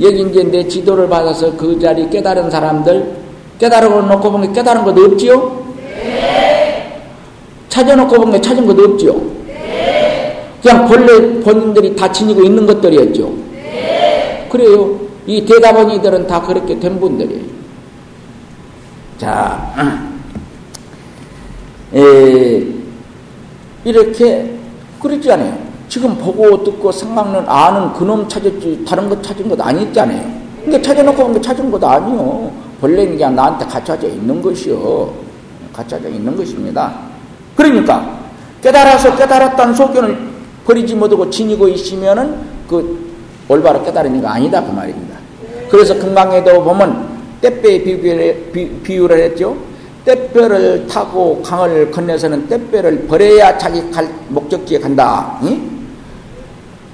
여기 이제 내 지도를 받아서 그 자리 깨달은 사람들, 깨달아 놓고 보면 깨달은 것 없지요? 네. 찾아놓고 보면 찾은 것 없지요? 네. 그냥 본래 본인들이 다 지니고 있는 것들이었죠? 네. 그래요. 이 대답원이들은 다 그렇게 된 분들이에요. 자, 에, 이렇게 그러지 않아요. 지금 보고 듣고 생각는 아는 그놈 찾았지 다른 것 찾은 것 아니잖아요. 그러니까 찾아놓고 본게 찾은 것도 아니요. 본래 그냥 나한테 갖춰져 있는 것이요. 갖춰져 있는 것입니다. 그러니까 깨달아서 깨달았다는 소견을 버리지 못하고 지니고 있으면은 그 올바로 깨달은 이가 아니다 그 말입니다. 그래서 금강에도 보면 떼뼈의 비유를, 비유를 했죠. 떼뼈를 타고 강을 건너서는 떼뼈를 버려야 자기 갈 목적지에 간다. 응?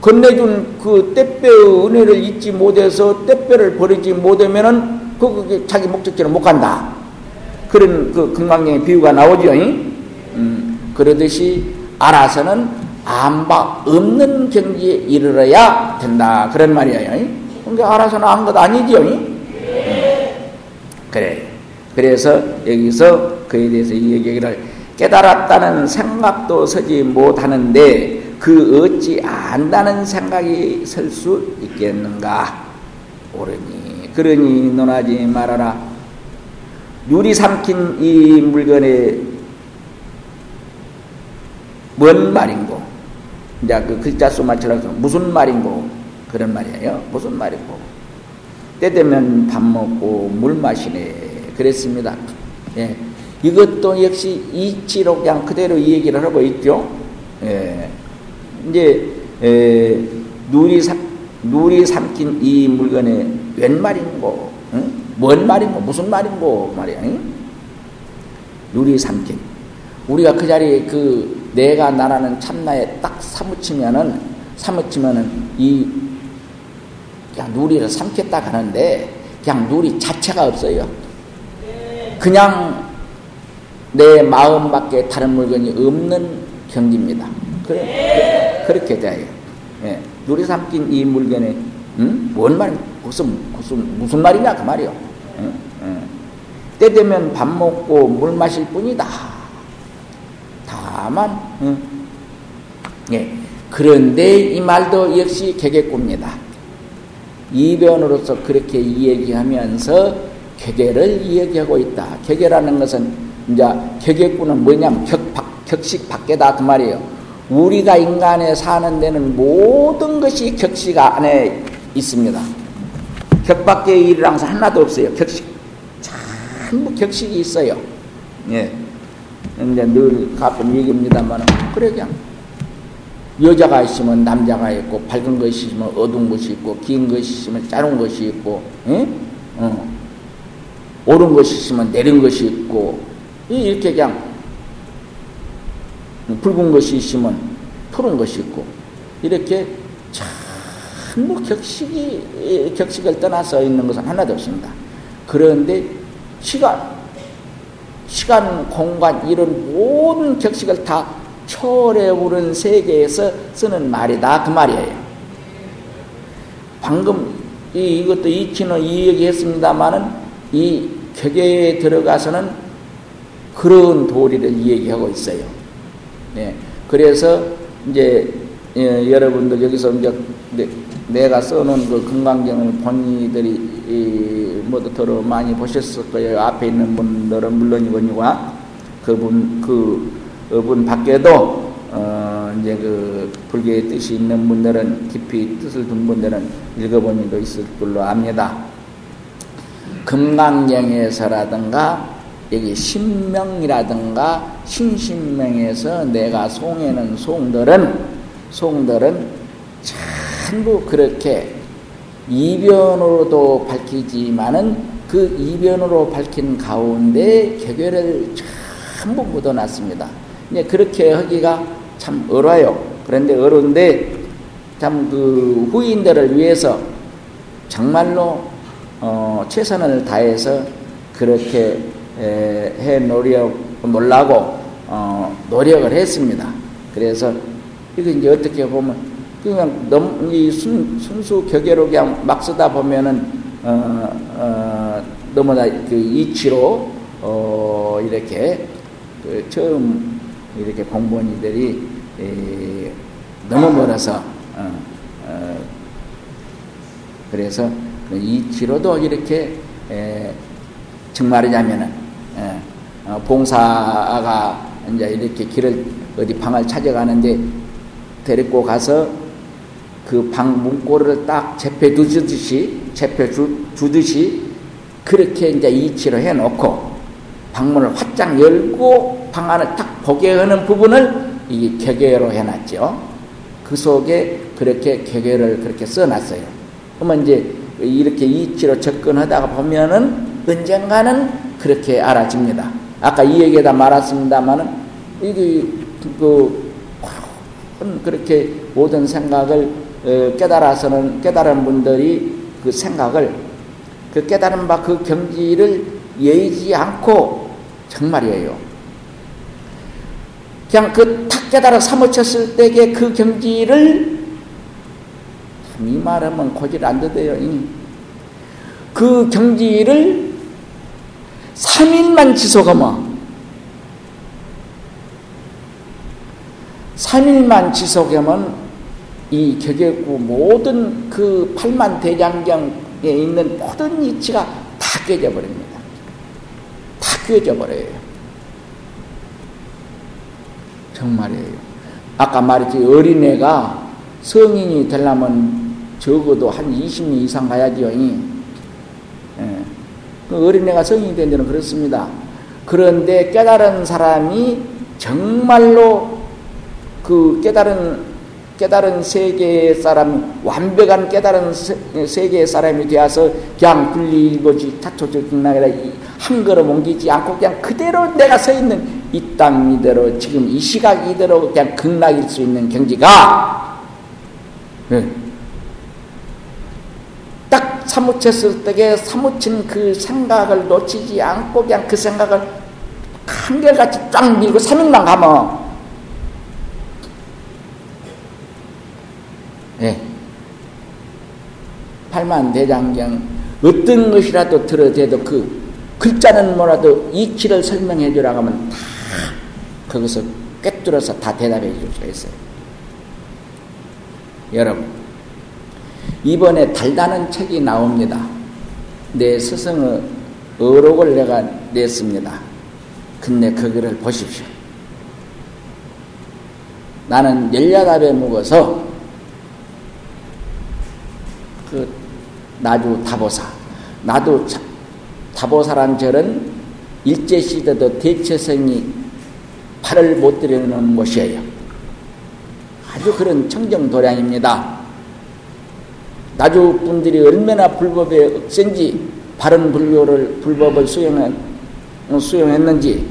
건네준 그 떼뼈의 은혜를 잊지 못해서 떼뼈를 버리지 못하면은 그 자기 목적지로 못 간다. 그런 그 금강경의 비유가 나오죠. 음, 그러듯이 알아서는 안바 없는 경지에 이르러야 된다. 그런 말이에요. 그러니까 알아서는 안 것 아니죠. 음, 그래. 그래서 여기서 그에 대해서 이 얘기를 깨달았다는 생각도 서지 못하는데 그 어찌 안다는 생각이 설 수 있겠는가? 오르니 그러니 논하지 말아라. 유리 삼킨 이 물건에 뭔 말인고? 이제 그 글자 수 맞춰서 무슨 말인고? 그런 말이에요. 무슨 말인고? 때 되면 밥 먹고 물 마시네. 그랬습니다. 예. 이것도 역시 이치로 그냥 그대로 이 얘기를 하고 있죠. 예. 이제 에, 누리 삼 누리 삼킨 이 물건에 웬 말인고, 응? 뭔 말인고, 무슨 말인고 말이야. 응? 누리 삼킨. 우리가 그 자리에 그 내가 나라는 참나에 딱 사무치면은 사무치면은 이 그냥 누리를 삼켰다 하는데 그냥 누리 자체가 없어요. 그냥 내 마음 밖에 다른 물건이 없는 경지입니다. 그래, 그렇게 돼요. 예. 누리 삼킨 이 물건에, 응? 뭔 말, 무슨, 무슨, 무슨 말이냐, 그 말이요. 응? 응. 때 되면 밥 먹고 물 마실 뿐이다. 다만, 응? 예. 그런데 이 말도 역시 개개꾸입니다. 이변으로서 그렇게 이야기하면서 개개를 이야기하고 있다. 개개라는 것은 이제 개개꾸는 뭐냐면 격, 격식 밖에다 그 말이에요. 우리가 인간에 사는 데는 모든 것이 격식 안에 있습니다. 격 밖의 일이랑 하나도 없어요. 격식. 전부 격식이 있어요. 예. 이제 늘 가끔 얘기합니다만, 그래, 그냥. 여자가 있으면 남자가 있고, 밝은 것이 있으면 어두운 것이 있고, 긴 것이 있으면 짧은 것이 있고, 예? 어. 옳은 것이 있으면 내린 것이 있고, 이렇게 그냥 붉은 것이 있으면 푸른 것이 있고 이렇게 전부 격식이 격식을 떠나서 있는 것은 하나도 없습니다. 그런데 시간, 시간, 공간 이런 모든 격식을 다 초월해 오른 세계에서 쓰는 말이다 그 말이에요. 방금 이, 이것도 이치는 이 얘기했습니다만은 이 격에 들어가서는 그런 도리를 얘기하고 있어요. 네. 그래서 이제 예, 여러분들 여기서 이제 내, 가 써놓은 그 금강경을 본인들이 모두 더러 많이 보셨을 거예요. 앞에 있는 분들은 물론이거니와 그분 그 분 밖에도 어 이제 그 불교의 뜻이 있는 분들은 깊이 뜻을 둔 분들은 읽어본 일도 있을 걸로 압니다. 금강경에서라든가 여기 신명이라든가 신신명에서 내가 송해는 송들은 송들은 전부 그렇게 이변으로도 밝히지만은 그 이변으로 밝힌 가운데 개결을 전부 묻어놨습니다. 이제 그렇게 하기가 참 어려요. 그런데 어려운데 참 그 후인들을 위해서 정말로 어 최선을 다해서 그렇게 해 노력 놀라고 어, 노력을 했습니다. 그래서 이거 이제 어떻게 보면 그냥 너무 이 순, 순수 격예로 그냥 막 쓰다 보면은 어, 어, 너무나 그 이치로 어, 이렇게 그 처음 이렇게 공무원이들이 에, 너무 멀어서 어, 어, 그래서 그 이치로도 이렇게 에, 정말이냐면은 에, 어, 봉사가 이제 이렇게 길을 어디 방을 찾아가는데 데리고 가서 그 방 문고리를 딱 재패 두듯이 주, 주듯이 그렇게 이제 이치로 해놓고 방문을 활짝 열고 방 안을 딱 보게 하는 부분을 이 격외로 해놨죠. 그 속에 그렇게 격외를 그렇게 써놨어요. 그러면 이제 이렇게 이치로 접근하다가 보면은 언젠가는 그렇게 알아집니다. 아까 이 얘기에다 말았습니다만은 이게 그 그렇게 모든 생각을 어, 깨달아서는 깨달은 분들이 그 생각을 그 깨달은 바 그 경지를 예의지 않고 정말이에요. 그냥 그 탁 깨달아 사무쳤을 때의 그 경지를 이 말하면 고질 안 되대요. 그 경지를 3일만 지속하면 3일만 지속하면 이 격예구 모든 그 팔만 대장경에 있는 모든 이치가 다 깨져 버립니다. 다 깨져 버려요. 정말이에요. 아까 말했지 어린애가 성인이 되려면 적어도 한 20년 이상 가야지요. 예. 그 어린애가 성인이 된 데는 그렇습니다. 그런데 깨달은 사람이 정말로 그 깨달은 깨달은 세계의 사람, 완벽한 깨달은 세 계의 사람이 되어서 그냥 분리고지 타초적인 한 걸음 옮기지 않고 그냥 그대로 내가 서 있는 이 땅 이대로 지금 이 시각 이대로 그냥 극락일 수 있는 경지가 네. 딱 사무쳤을 때에 사무친 그 생각을 놓치지 않고 그냥 그 생각을 한결같이 쫙 밀고 3일만 가면 예. 팔만 대장경 어떤 것이라도 들어대도 그 글자는 뭐라도 이치를 설명해 주라고 하면 다 거기서 꿰뚫어서 다 대답해 줄 수가 있어요. 여러분, 이번에 달다는 책이 나옵니다. 내 스승의 어록을 내가 냈습니다. 근데 그거를 보십시오. 나는 열야답에 묵어서 그 나주 다보사 나도 다보사란 절은 일제시대도 대체성이 팔을 못 들여놓은 곳이에요. 아주 그런 청정도량입니다. 나주 분들이 얼마나 불법에 억센지 바른 불교를 불법을 수용한, 수용했는지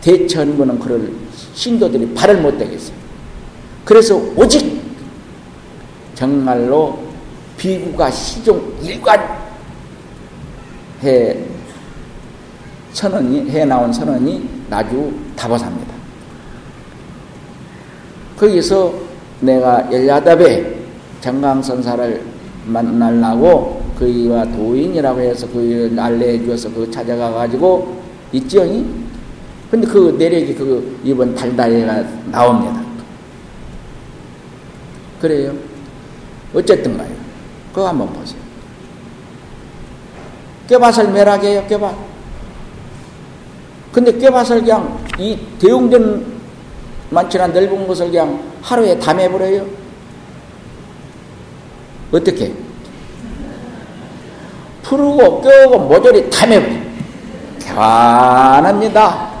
대천부는 그럴 신도들이 발을 못 대겠어요. 그래서 오직 정말로 비구가 시종 일관 해 선언이 해 나온 선언이 나주 다보사입니다. 거기서 내가 열야답에 정강선사를 만나려고 그이와 도인이라고 해서 그 알려해 주어서 그 찾아가 가지고 있죠. 근데 그 내력이 그 이번 달다에가 나옵니다. 그래요. 어쨌든 가요. 그거 한번 보세요. 꾀밭을 매락해요, 꾀밭. 근데 꾀밭을 그냥 이 대웅전 많지나 넓은 것을 그냥 하루에 다 매버려요. 어떻게? 푸르고 껴고 모조리 다 매버려. 교환합니다.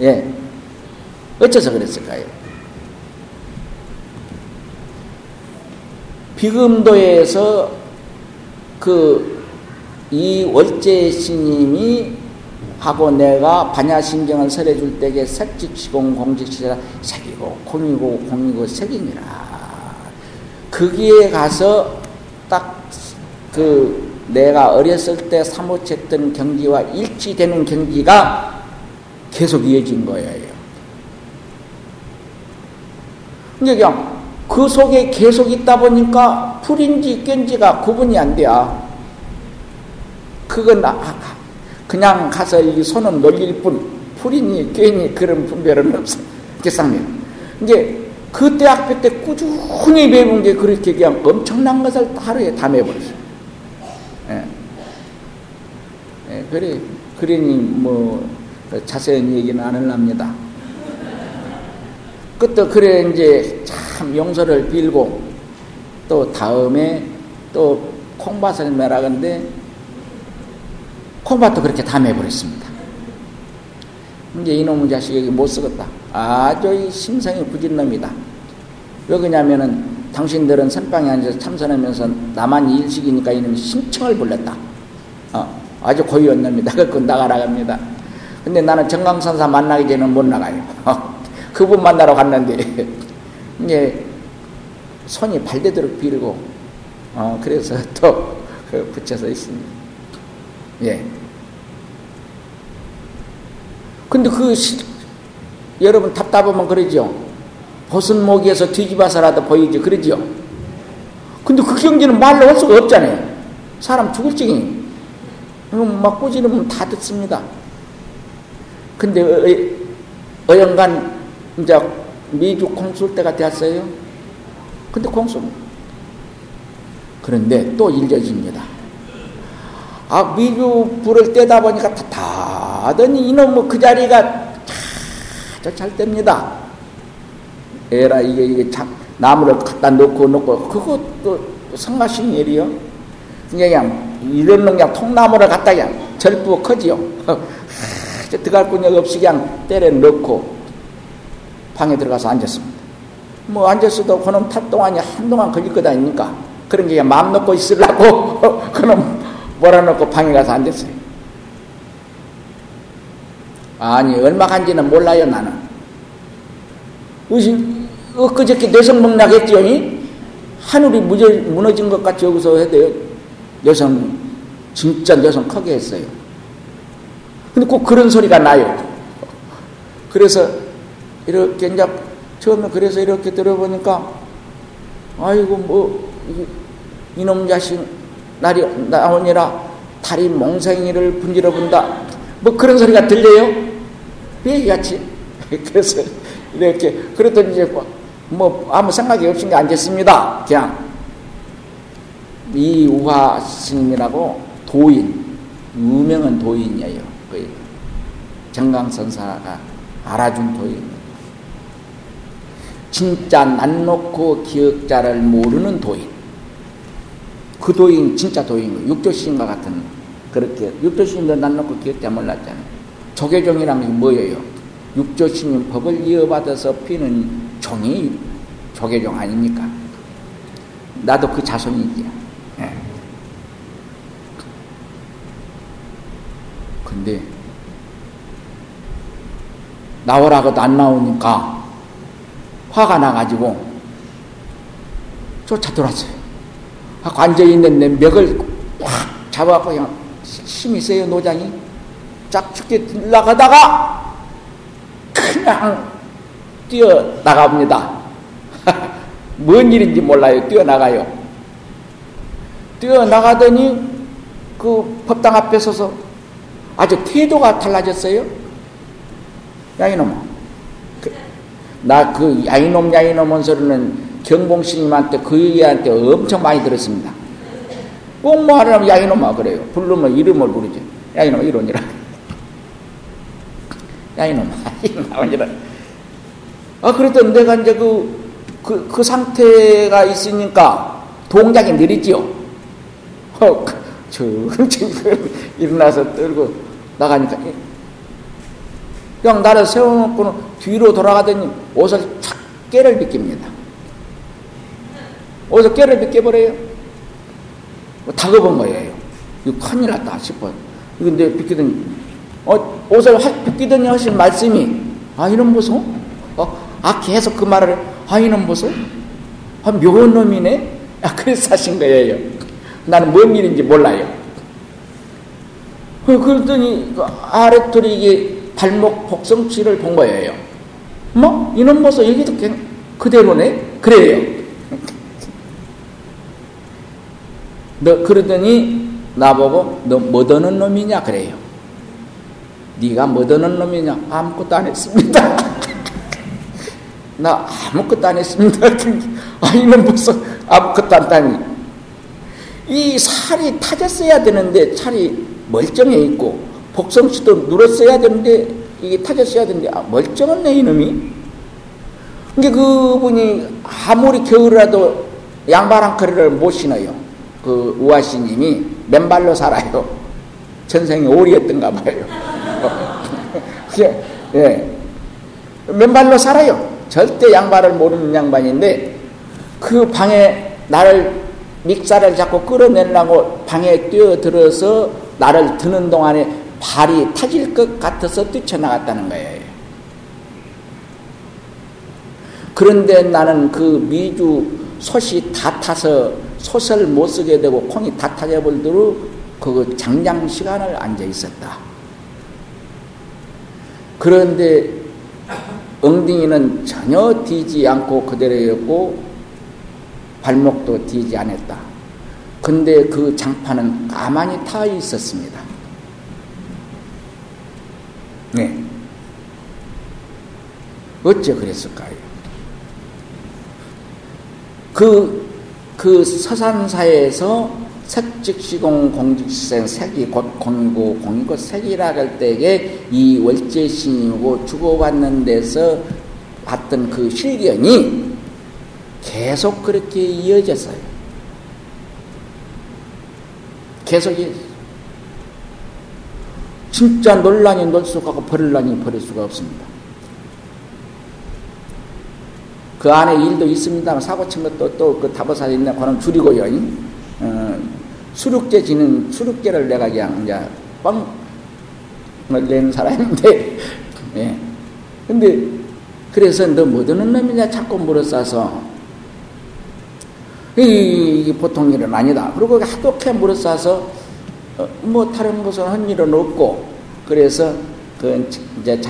예. 어째서 그랬을까요? 비금도에서 그 이 월제 스님이 하고 내가 반야신경을 설해줄 때에 색직시공 공직시라 색이고 공이고 공이고 색이니라. 거기에 가서 딱 그 내가 어렸을 때 사무쳤던 경지와 일치되는 경지가 계속 이어진 거예요. 근데 그냥 그 속에 계속 있다 보니까 풀인지 깬지가 구분이 안 돼요. 그건 그냥 가서 이 손은 놀릴 뿐 풀이니 꿰니 그런 분별은 없어. 개쌍면. 이제 그때 학교 때 꾸준히 배운 게 그렇게 그냥 엄청난 것을 하루에 다 매버렸어. 예. 예, 그래, 그러니 뭐 자세한 얘기는 안 하랍니다. 그때 그래 이제 참 용서를 빌고 또 다음에 또 콩밭을 매라건데 콩밭도 그렇게 다 매버렸습니다. 이제 이놈의 자식에게 못 쓰겠다. 아주 심성이 부진 놈이다. 왜 그러냐면은 당신들은 선방에 앉아서 참선하면서 나만 일식이니까 이놈이 신청을 불렀다. 어, 아주 고유한 놈이다. 그건 나가라 합니다. 근데 나는 정강선사 만나기 전에는 못 나가요. 어, 그분 만나러 갔는데, 이제 손이 발대도록 비르고, 어, 그래서 또 그 붙여서 있습니다. 예. 근데 그 시, 여러분 답답하면 그러죠. 벗은 모기에서 뒤집어서라도 보이죠. 그러죠. 근데 그 경지는 말로 할 수가 없잖아요. 사람 죽을 적이. 막 꾸지르면 다 듣습니다. 근데 어, 어영간 이제 미주 공술 때가 되었어요. 근데 공술 그런데 또 일져집니다. 아 미주 불을 떼다 보니까 다 하더니 이놈 뭐 그 자리가 잘 됩니다. 에라 이게 이게 자, 나무를 갖다 놓고 놓고 그것도 성가신 일이요. 그냥 이런 놈 그냥 통나무를 갖다 그냥 절부 커지요. 들어갈 군역 없이 그냥 때려 넣고 방에 들어가서 앉았습니다. 뭐 앉았어도 그놈 탈 동안이 한동안 걸릴 거다 아닙니까? 그런 게 마음 놓고 있으려고 그놈 몰아놓고 방에 가서 앉았어요. 아니 얼마 간지는 몰라요 나는. 의심 엊그저께 뇌성먹락했죠 하늘이 무너진 것 같이 여기서 해도요. 뇌성 진짜 뇌성 크게 했어요. 근데 꼭 그런 소리가 나요. 그래서 이렇게 이제 처음에 그래서 이렇게 들어보니까 아이고 뭐 이놈 자식 날이 나오니라 다리 몽생이를 분지러 본다. 뭐 그런 소리가 들려요? 얘기같이. 그래서 이렇게, 그랬더니 이제 뭐 아무 생각이 없이 앉았습니다. 그냥. 이 우화 스님이라고 도인, 유명한 도인이에요. 그 정강선사가 알아준 도인. 진짜 난 놓고 기억자를 모르는 도인. 그 도인, 진짜 도인, 육조신과 같은, 그렇게, 육조신도 난 놓고 기억자 몰랐잖아요. 조계종이란 게 뭐예요? 육조신님 법을 이어받아서 피는 종이 조계종 아닙니까? 나도 그 자손이지. 예. 근데 나오라고도 안 나오니까 화가 나가지고 쫓아 들어왔어요. 앉아있는 내 멱을 확 잡아갖고 그냥 힘이 세요, 노장이. 짝죽게 나가다가 그냥 뛰어나갑니다. 뭔 일인지 몰라요. 뛰어나가요. 뛰어나가더니 그 법당 앞에 서서 아주 태도가 달라졌어요. 야이놈. 그, 나그 야이놈 야이놈 소리는 경봉 스님한테 그 얘기한테 엄청 많이 들었습니다. 꼭뭐 하려면 야 이놈아 그래요. 부르면 이름을 부르죠. 야이놈 이론이라. 야, 이놈아, 나오니라. 아, 그랬더니 내가 이제 그, 그, 그 상태가 있으니까 동작이 느리지요. 어, 저, 일어나서 떨고 나가니까. 그냥 나를 세워놓고는 뒤로 돌아가더니 옷을 촥 깨를 벗깁니다. 옷을 깨를 벗겨버려요. 뭐 다급한 거예요. 이거 큰일 났다 싶어. 근데 벗기더니 어, 옷을 확 벗기더니 하신 말씀이 아 이런 보소? 어, 아 계속 그 말을 아 이런 보소? 아 묘한 놈이네? 아 그래서 하신 거예요. 나는 뭔 일인지 몰라요. 어, 그랬더니 그 아랫돌이 이게 발목 복성치를 본 거예요. 뭐 이놈 보소 여기도 그대로네 그래요. 너 그러더니 나보고 너 뭐더는 놈이냐 그래요. 네가 뭐더는 놈이냐 아무것도 안 했습니다. 나 아무것도 안 했습니다. 아 이놈 벌써 아무것도 안 따니 이 살이 타졌어야 되는데 살이 멀쩡해 있고 복성치도 눌었어야 되는데 이게 타졌어야 되는데 아, 멀쩡했네 이놈이. 근데 그분이 아무리 겨울이라도 양발 한 커리를 못 신어요. 그 우아씨님이 맨발로 살아요. 전생에 오리였던가 봐요. 예. 맨발로 살아요. 절대 양발을 모르는 양반인데 그 방에 나를 믹사를 자꾸 끌어내려고 방에 뛰어들어서 나를 드는 동안에 발이 타질 것 같아서 뛰쳐나갔다는 거예요. 그런데 나는 그 미주 솥이 다 타서 솥을 못 쓰게 되고 콩이 다 타져버리도록 그 장장 시간을 앉아 있었다. 그런데 엉덩이는 전혀 뒤지 않고 그대로였고 발목도 뒤지 않았다. 근데 그 장판은 가만히 타 있었습니다. 네. 어째 그랬을까요? 그, 그 서산사에서 색즉시공 공직생 색이 곧 공이고 공이 곧 색이라 할 때에 이 월제 신이고 주고받는 데서 봤던 그 실견이 계속 그렇게 이어졌어요. 계속 진짜 논란이 놀 수가 없고 버릴란이 버릴 수가 없습니다. 그 안에 일도 있습니다만 사고 친 것도 또 그 다보사 있네 그는 줄이고요. 어, 수륙제 지는 수륙제를 내가 그냥 이제 뻥을 내는 사람인데, 예. 근데 그래서 너 뭐드는 놈이냐 자꾸 물어싸서 이, 보통 일은 아니다. 그리고 하도 캐 물어싸서 어, 뭐 다른 것은 한 일은 없고 그래서 그 이제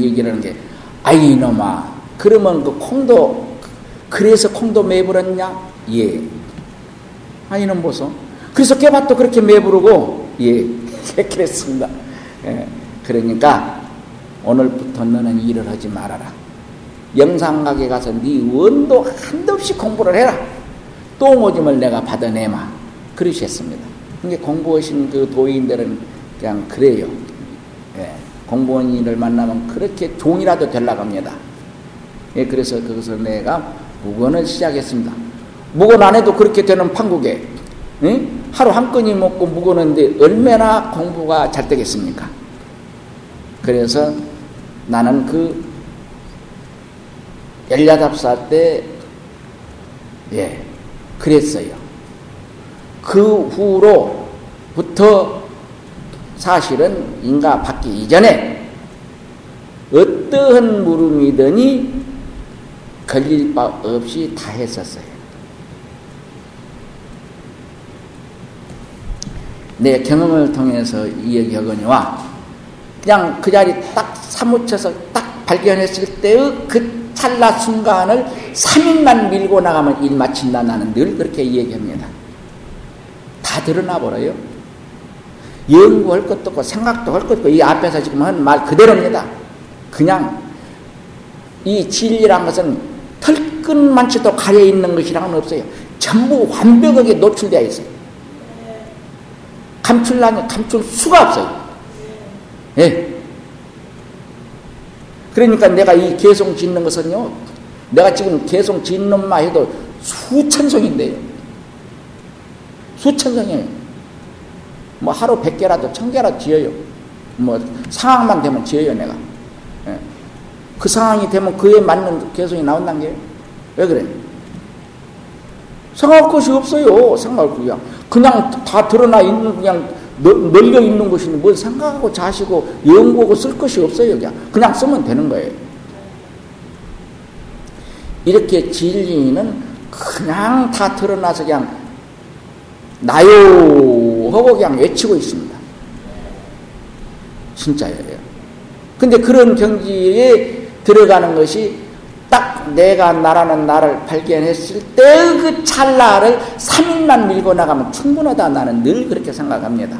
얘기를 하는 게 아이 놈아 그러면 그 콩도 그래서 콩도 매부렸냐? 예. 아이놈 보소. 그래서 깨밭도 그렇게 매부르고 예. 그랬습니다. 예. 그러니까 오늘부터 너는 일을 하지 말아라. 영상각에 가서 네 원도 한도 없이 공부를 해라. 똥오줌을 내가 받아내마. 그러셨습니다. 근데 공부하신 그 도인들은 그냥 그래요. 예. 공부원 일을 만나면 그렇게 종이라도 되려고 합니다. 예, 그래서 그것을 내가 무건을 시작했습니다. 무건 안 해도 그렇게 되는 판국에 예? 하루 한 건이 먹고 무거는데 얼마나 공부가 잘 되겠습니까? 그래서 나는 그 열야답사 때 예, 그랬어요. 그 후로부터 사실은 인가 받기 이전에 어떠한 물음이더니 걸릴 바 없이 다 했었어요. 내 경험을 통해서 이야기하거니와 그냥 그 자리 딱 사무쳐서 딱 발견했을 때의 그 찰나 순간을 3일만 밀고 나가면 일 마친다 나는 늘 그렇게 얘기합니다. 다 드러나 버려요. 연구할 것도 없고 생각도 할 것도 없고 이 앞에서 지금 한 말 그대로입니다. 그냥 이 진리란 것은 털끝만치도 가려 있는 것이랑은 없어요. 전부 완벽하게 노출되어 있어요. 감출라니 감출 수가 없어요. 예. 그러니까 내가 이 개송 짓는 것은요, 내가 지금 개송 짓는 마 해도 수천 성인데요. 수천 성이에요. 뭐 하루 백 개라도 천 개라도 지어요. 뭐 상황만 되면 지어요, 내가. 예. 그 상황이 되면 그에 맞는 개성이 나온다는 게 왜 그래? 생각할 것이 없어요. 생각할 그냥 그냥 다 드러나 있는 그냥 널려 있는 것인데 뭘 생각하고 자시고 연구하고 쓸 것이 없어요. 그냥 그냥 쓰면 되는 거예요. 이렇게 진리는 그냥 다 드러나서 그냥 나요 하고 그냥 외치고 있습니다. 진짜예요. 근데 그런 경지에 들어가는 것이 딱 내가 나라는 나를 발견했을 때그 찰나를 3일만 밀고 나가면 충분하다 나는 늘 그렇게 생각합니다.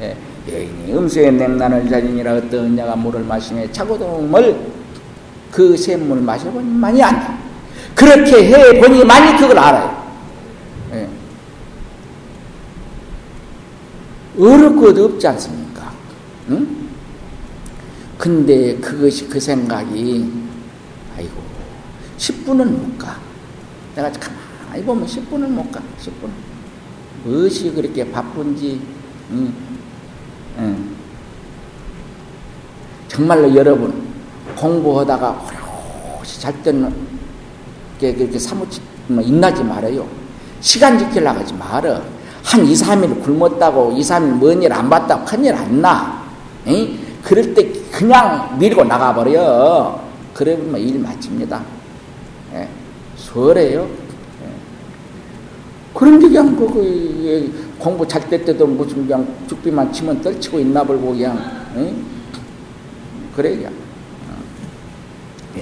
예, 여인이 음수의 냉난을 자진이라 어떤 자가 물을 마시며 차고동을 그 샘물 마셔보니 많이 안다. 그렇게 해보니 많이 그걸 알아요. 예. 것 없지 않습니까? 응? 근데 그것이 그 생각이 아이고 10분은 못 가. 내가 가만히 보면 10분은 못 가. 10분. 무엇이 그렇게 바쁜지 응. 응. 정말로 여러분 공부하다가 호로시 잘 때는 그렇게 사무치 뭐 인나지 말아요. 시간 지키려고 하지 말아. 한 2, 3일 굶었다고 2, 3일 뭔일안 봤다고 큰일 안 나. 에? 그럴 때 그냥 밀고 나가버려. 그러면 일 마칩니다. 예. 수월해요. 예. 그런 게 그냥 그, 그 공부 잘 때 때도 무슨 그냥 죽비만 치면 떨치고 있나 벌고 그냥 에? 그래 그냥. 어. 예.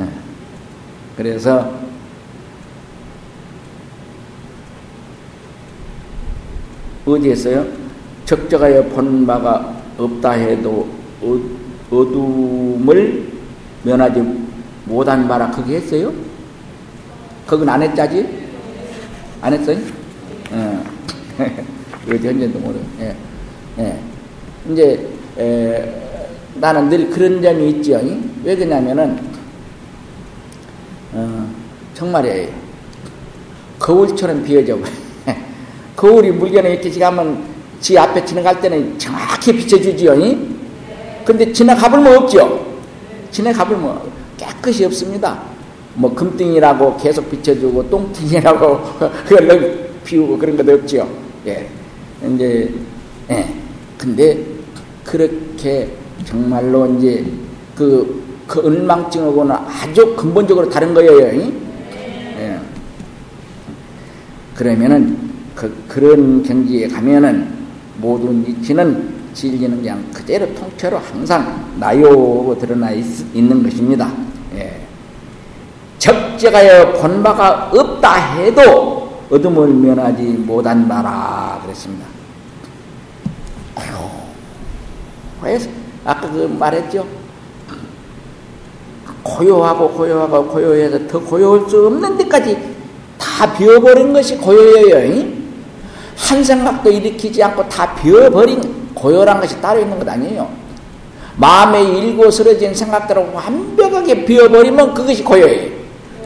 예. 그래서 어디에서요? 적적하여 본 바가 없다 해도 어, 어둠을 면하지 못한 바라 그게 했어요? 그건 안 했자지? 안 했어요? 어. 어디 현재도 모르 예. 예. 이제, 에, 나는 늘 그런 점이 있지요. 왜 그러냐면은, 어, 정말이에요. 거울처럼 비어져 거울이 물건에 이렇게 지가면 지 앞에 지나갈 때는 정확히 비춰주지요. 근데 지나가불면 없죠. 지나가불면 깨끗이 없습니다. 뭐 금등이라고 계속 비춰주고 똥등이라고 그걸 비우고 그런 것도 없죠. 예. 이제 예. 근데 그렇게 정말로 이제 그, 그 은망증하고는 아주 근본적으로 다른 거예요. 예. 그러면은 그, 그런 경지에 가면은 모든 이치는 진리는 그냥 그대로 통째로 항상 나요 드러나 있, 는 것입니다. 예. 적적하여 본 바가 없다 해도 어둠을 면하지 못한 바라 그랬습니다. 고요. 아까 그 말했죠. 고요하고 고요하고 고요해서 더 고요할 수 없는 데까지 다 비워버린 것이 고요예요. 한 생각도 일으키지 않고 다 비워버린 고요란 것이 따로 있는 것 아니에요. 마음에 일고 쓰러진 생각들을 완벽하게 비워버리면 그것이 고요예요.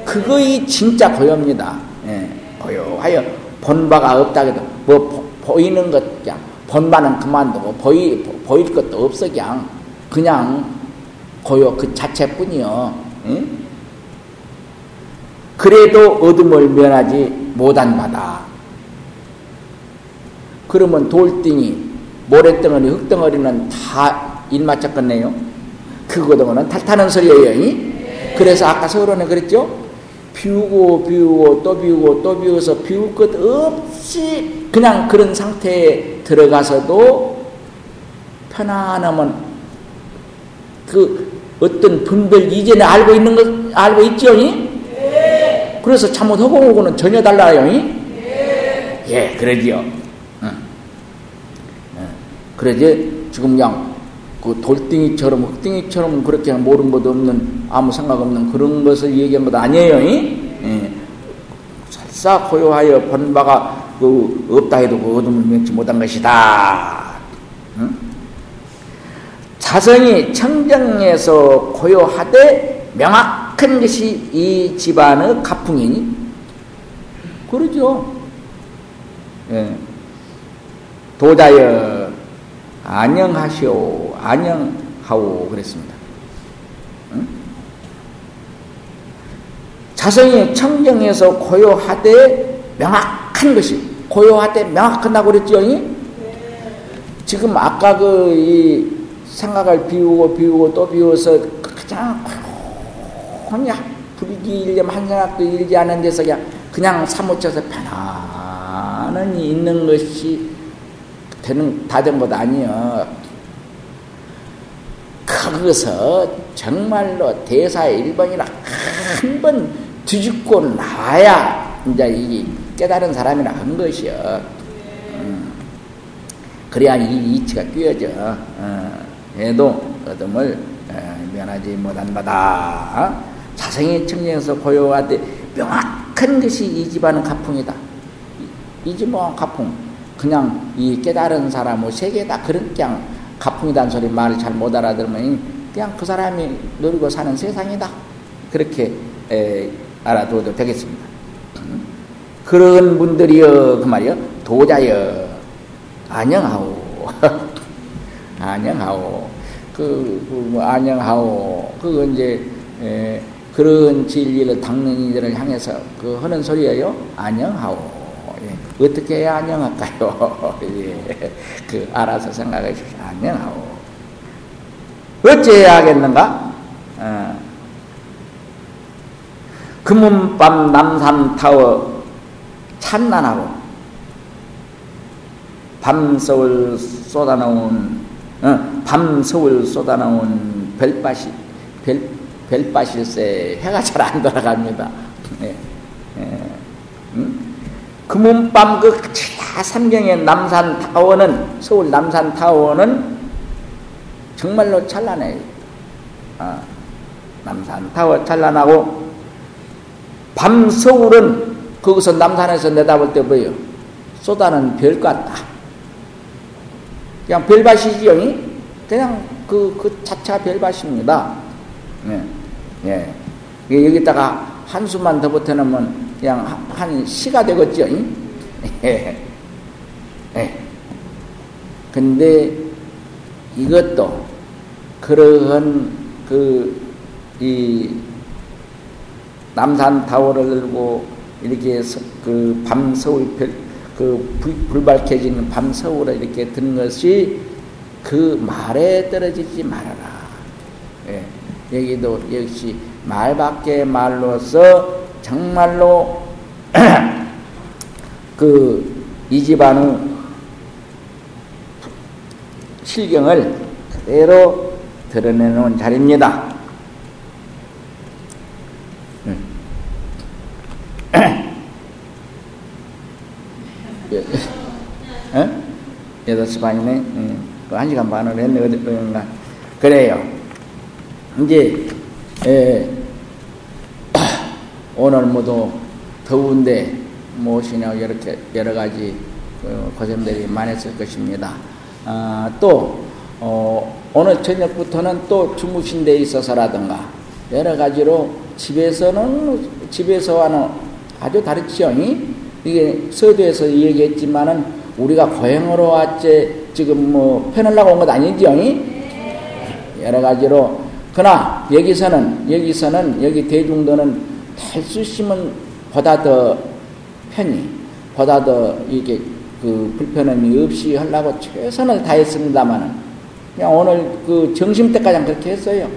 그거이 진짜 고요입니다. 예, 고요하여 본바가 없다 해도 뭐 보, 이는 것 그냥 본바는 그만두고 보이, 보일 것도 없어 그냥 그냥 고요 그 자체뿐이요. 예? 그래도 어둠을 면하지 못한 바다. 그러면 돌덩이, 모래덩어리, 흙덩어리는 다 일맞췄겠네요. 그거는 탈타는 소리예요. 그래서 아까 서론에 그랬죠? 비우고 비우고 또 비우고 또 비워서 비울 것 없이 그냥 그런 상태에 들어가서도 편안하면 그 어떤 분별 이전에 알고 있는 것 알고 있죠? 그래서 참못 허공하고는 전혀 달라요. 예, 그러지요. 그러지 지금 그냥 그 돌덩이처럼 흙덩이처럼 그렇게 모른 것도 없는 아무 생각 없는 그런 것을 얘기한 것 아니에요. 예. 살사 고요하여 본 바가 그 없다 해도 그 어둠을 면치 못한 것이다. 응? 자성이 청정에서 고요하되 명확한 것이 이 집안의 가풍이니 그러죠. 예. 도자여 안녕하시오, 안녕하오 그랬습니다. 응? 자성이 청정해서 고요하되 명확한 것이 고요하되 명확하다고 그랬죠. 지금 아까 그 생각을 비우고 비우고 또 비워서 그냥 그냥 불기 일념 한 생각도 일지 않은 데서 그냥 그냥 사무쳐서 편안히 있는 것이 되는 다 된 것 아니여. 거기서 정말로 대사 1번이나 한번 뒤집고 나와야 이제 이 깨달은 사람이라 한 것이여. 음. 그래야 이 이치가 끼어져. 어. 얘도 어둠을 어, 면하지 못한 바다. 자생이 청정에서 고요하되 명확한 것이 이 집안은 가풍이다. 이 집안은 가풍. 그냥 이 깨달은 사람, 뭐 세계 다 그런 그냥 가풍이란 소리 말을 잘 못 알아들으면 그냥 그 사람이 누리고 사는 세상이다. 그렇게 에, 알아둬도 되겠습니다. 그런 분들이여 그 말이여 도자여 안녕하오 안녕하오 그, 그 뭐 안녕하오 그거 이제 에, 그런 진리를 닦는 이들을 향해서 그 하는 소리예요 안녕하오 예. 어떻게 해야 안녕할까요 예. 그 알아서 생각해 주십시오 안녕하오 어찌해야 하겠는가 어. 금은밤 남산타워 찬란하고 밤서울 쏟아나온 어, 밤서울 쏟아나온 별밭이 별, 별밭일세 해가 잘 안 돌아갑니다. 예, 예, 음? 금은밤 그 삼경의 남산 타워는 서울 남산 타워는 정말로 찬란해요. 아, 남산 타워 찬란하고 밤 서울은 거기서 남산에서 내다볼 때 뭐예요? 쏟아는 별 같다. 그냥 별밭이지요. 그냥 그, 그 자차 별밭입니다. 예. 예. 여기다가 한수만 더 붙여놓으면 그냥 한 시가 되겠죠. 예. 예. 근데 이것도 그러한 그, 이, 남산 타워를 들고 이렇게 그 밤 서울 그 불, 불 밝혀지는 밤 서울에 이렇게 드는 것이 그 말에 떨어지지 말아라. 예. 여기도 역시 말밖에 말로서 정말로 그 이 집안의 실경을 그대로 드러내놓은 자리입니다. 어? 여덟 시 반이네. 응. 그한 시간 반을 했네. 어디, 어딘가. 그래요. 이제, 에, 오늘 모두 더운데 무엇이냐 이렇게 여러 가지 어, 고생들이 많았을 것입니다. 아, 또, 어, 오늘 저녁부터는 또 주무신 데 있어서라든가 여러 가지로 집에서는, 집에서와는 아주 다르죠. 이게 서두에서 얘기했지만은 우리가 고행으로 왔지 지금 뭐 편을나고 온 것 아니죠? 여러 가지로 그러나 여기서는 여기서는 여기 대중도는 탈수심은 보다 더 편히 보다 더 이게 그 불편함이 없이 하려고 최선을 다했습니다만은 그냥 오늘 그 점심 때까지 그렇게 했어요.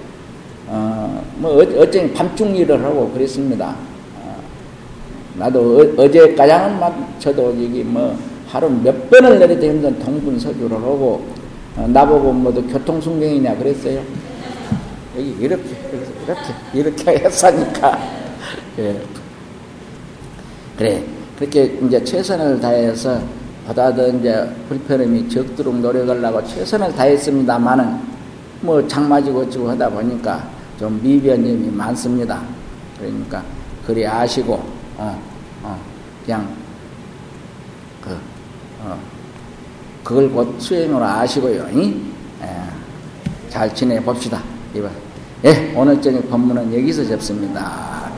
어 뭐 어째 밤중 일을 하고 그랬습니다. 나도 어, 제가장은 막 저도 여기 뭐 하루 몇 번을 내려도 힘든 동분서주를 하고 어, 나보고 뭐도 교통순경이냐 그랬어요. 여기 이렇게 이렇게 이렇게 했으니까 예. 그래 그렇게 이제 최선을 다해서 보다 더 이제 불편함이 적도록 노력을 하고 최선을 다했습니다만은 뭐 장마지고 지고 하다 보니까 좀 미변점이 많습니다. 그러니까 그리 아시고 어, 어, 그냥 그, 어, 그걸 곧 수행으로 아시고요. 예, 잘 지내 봅시다. 이번. 예, 오늘 저녁 법문은 여기서 접습니다.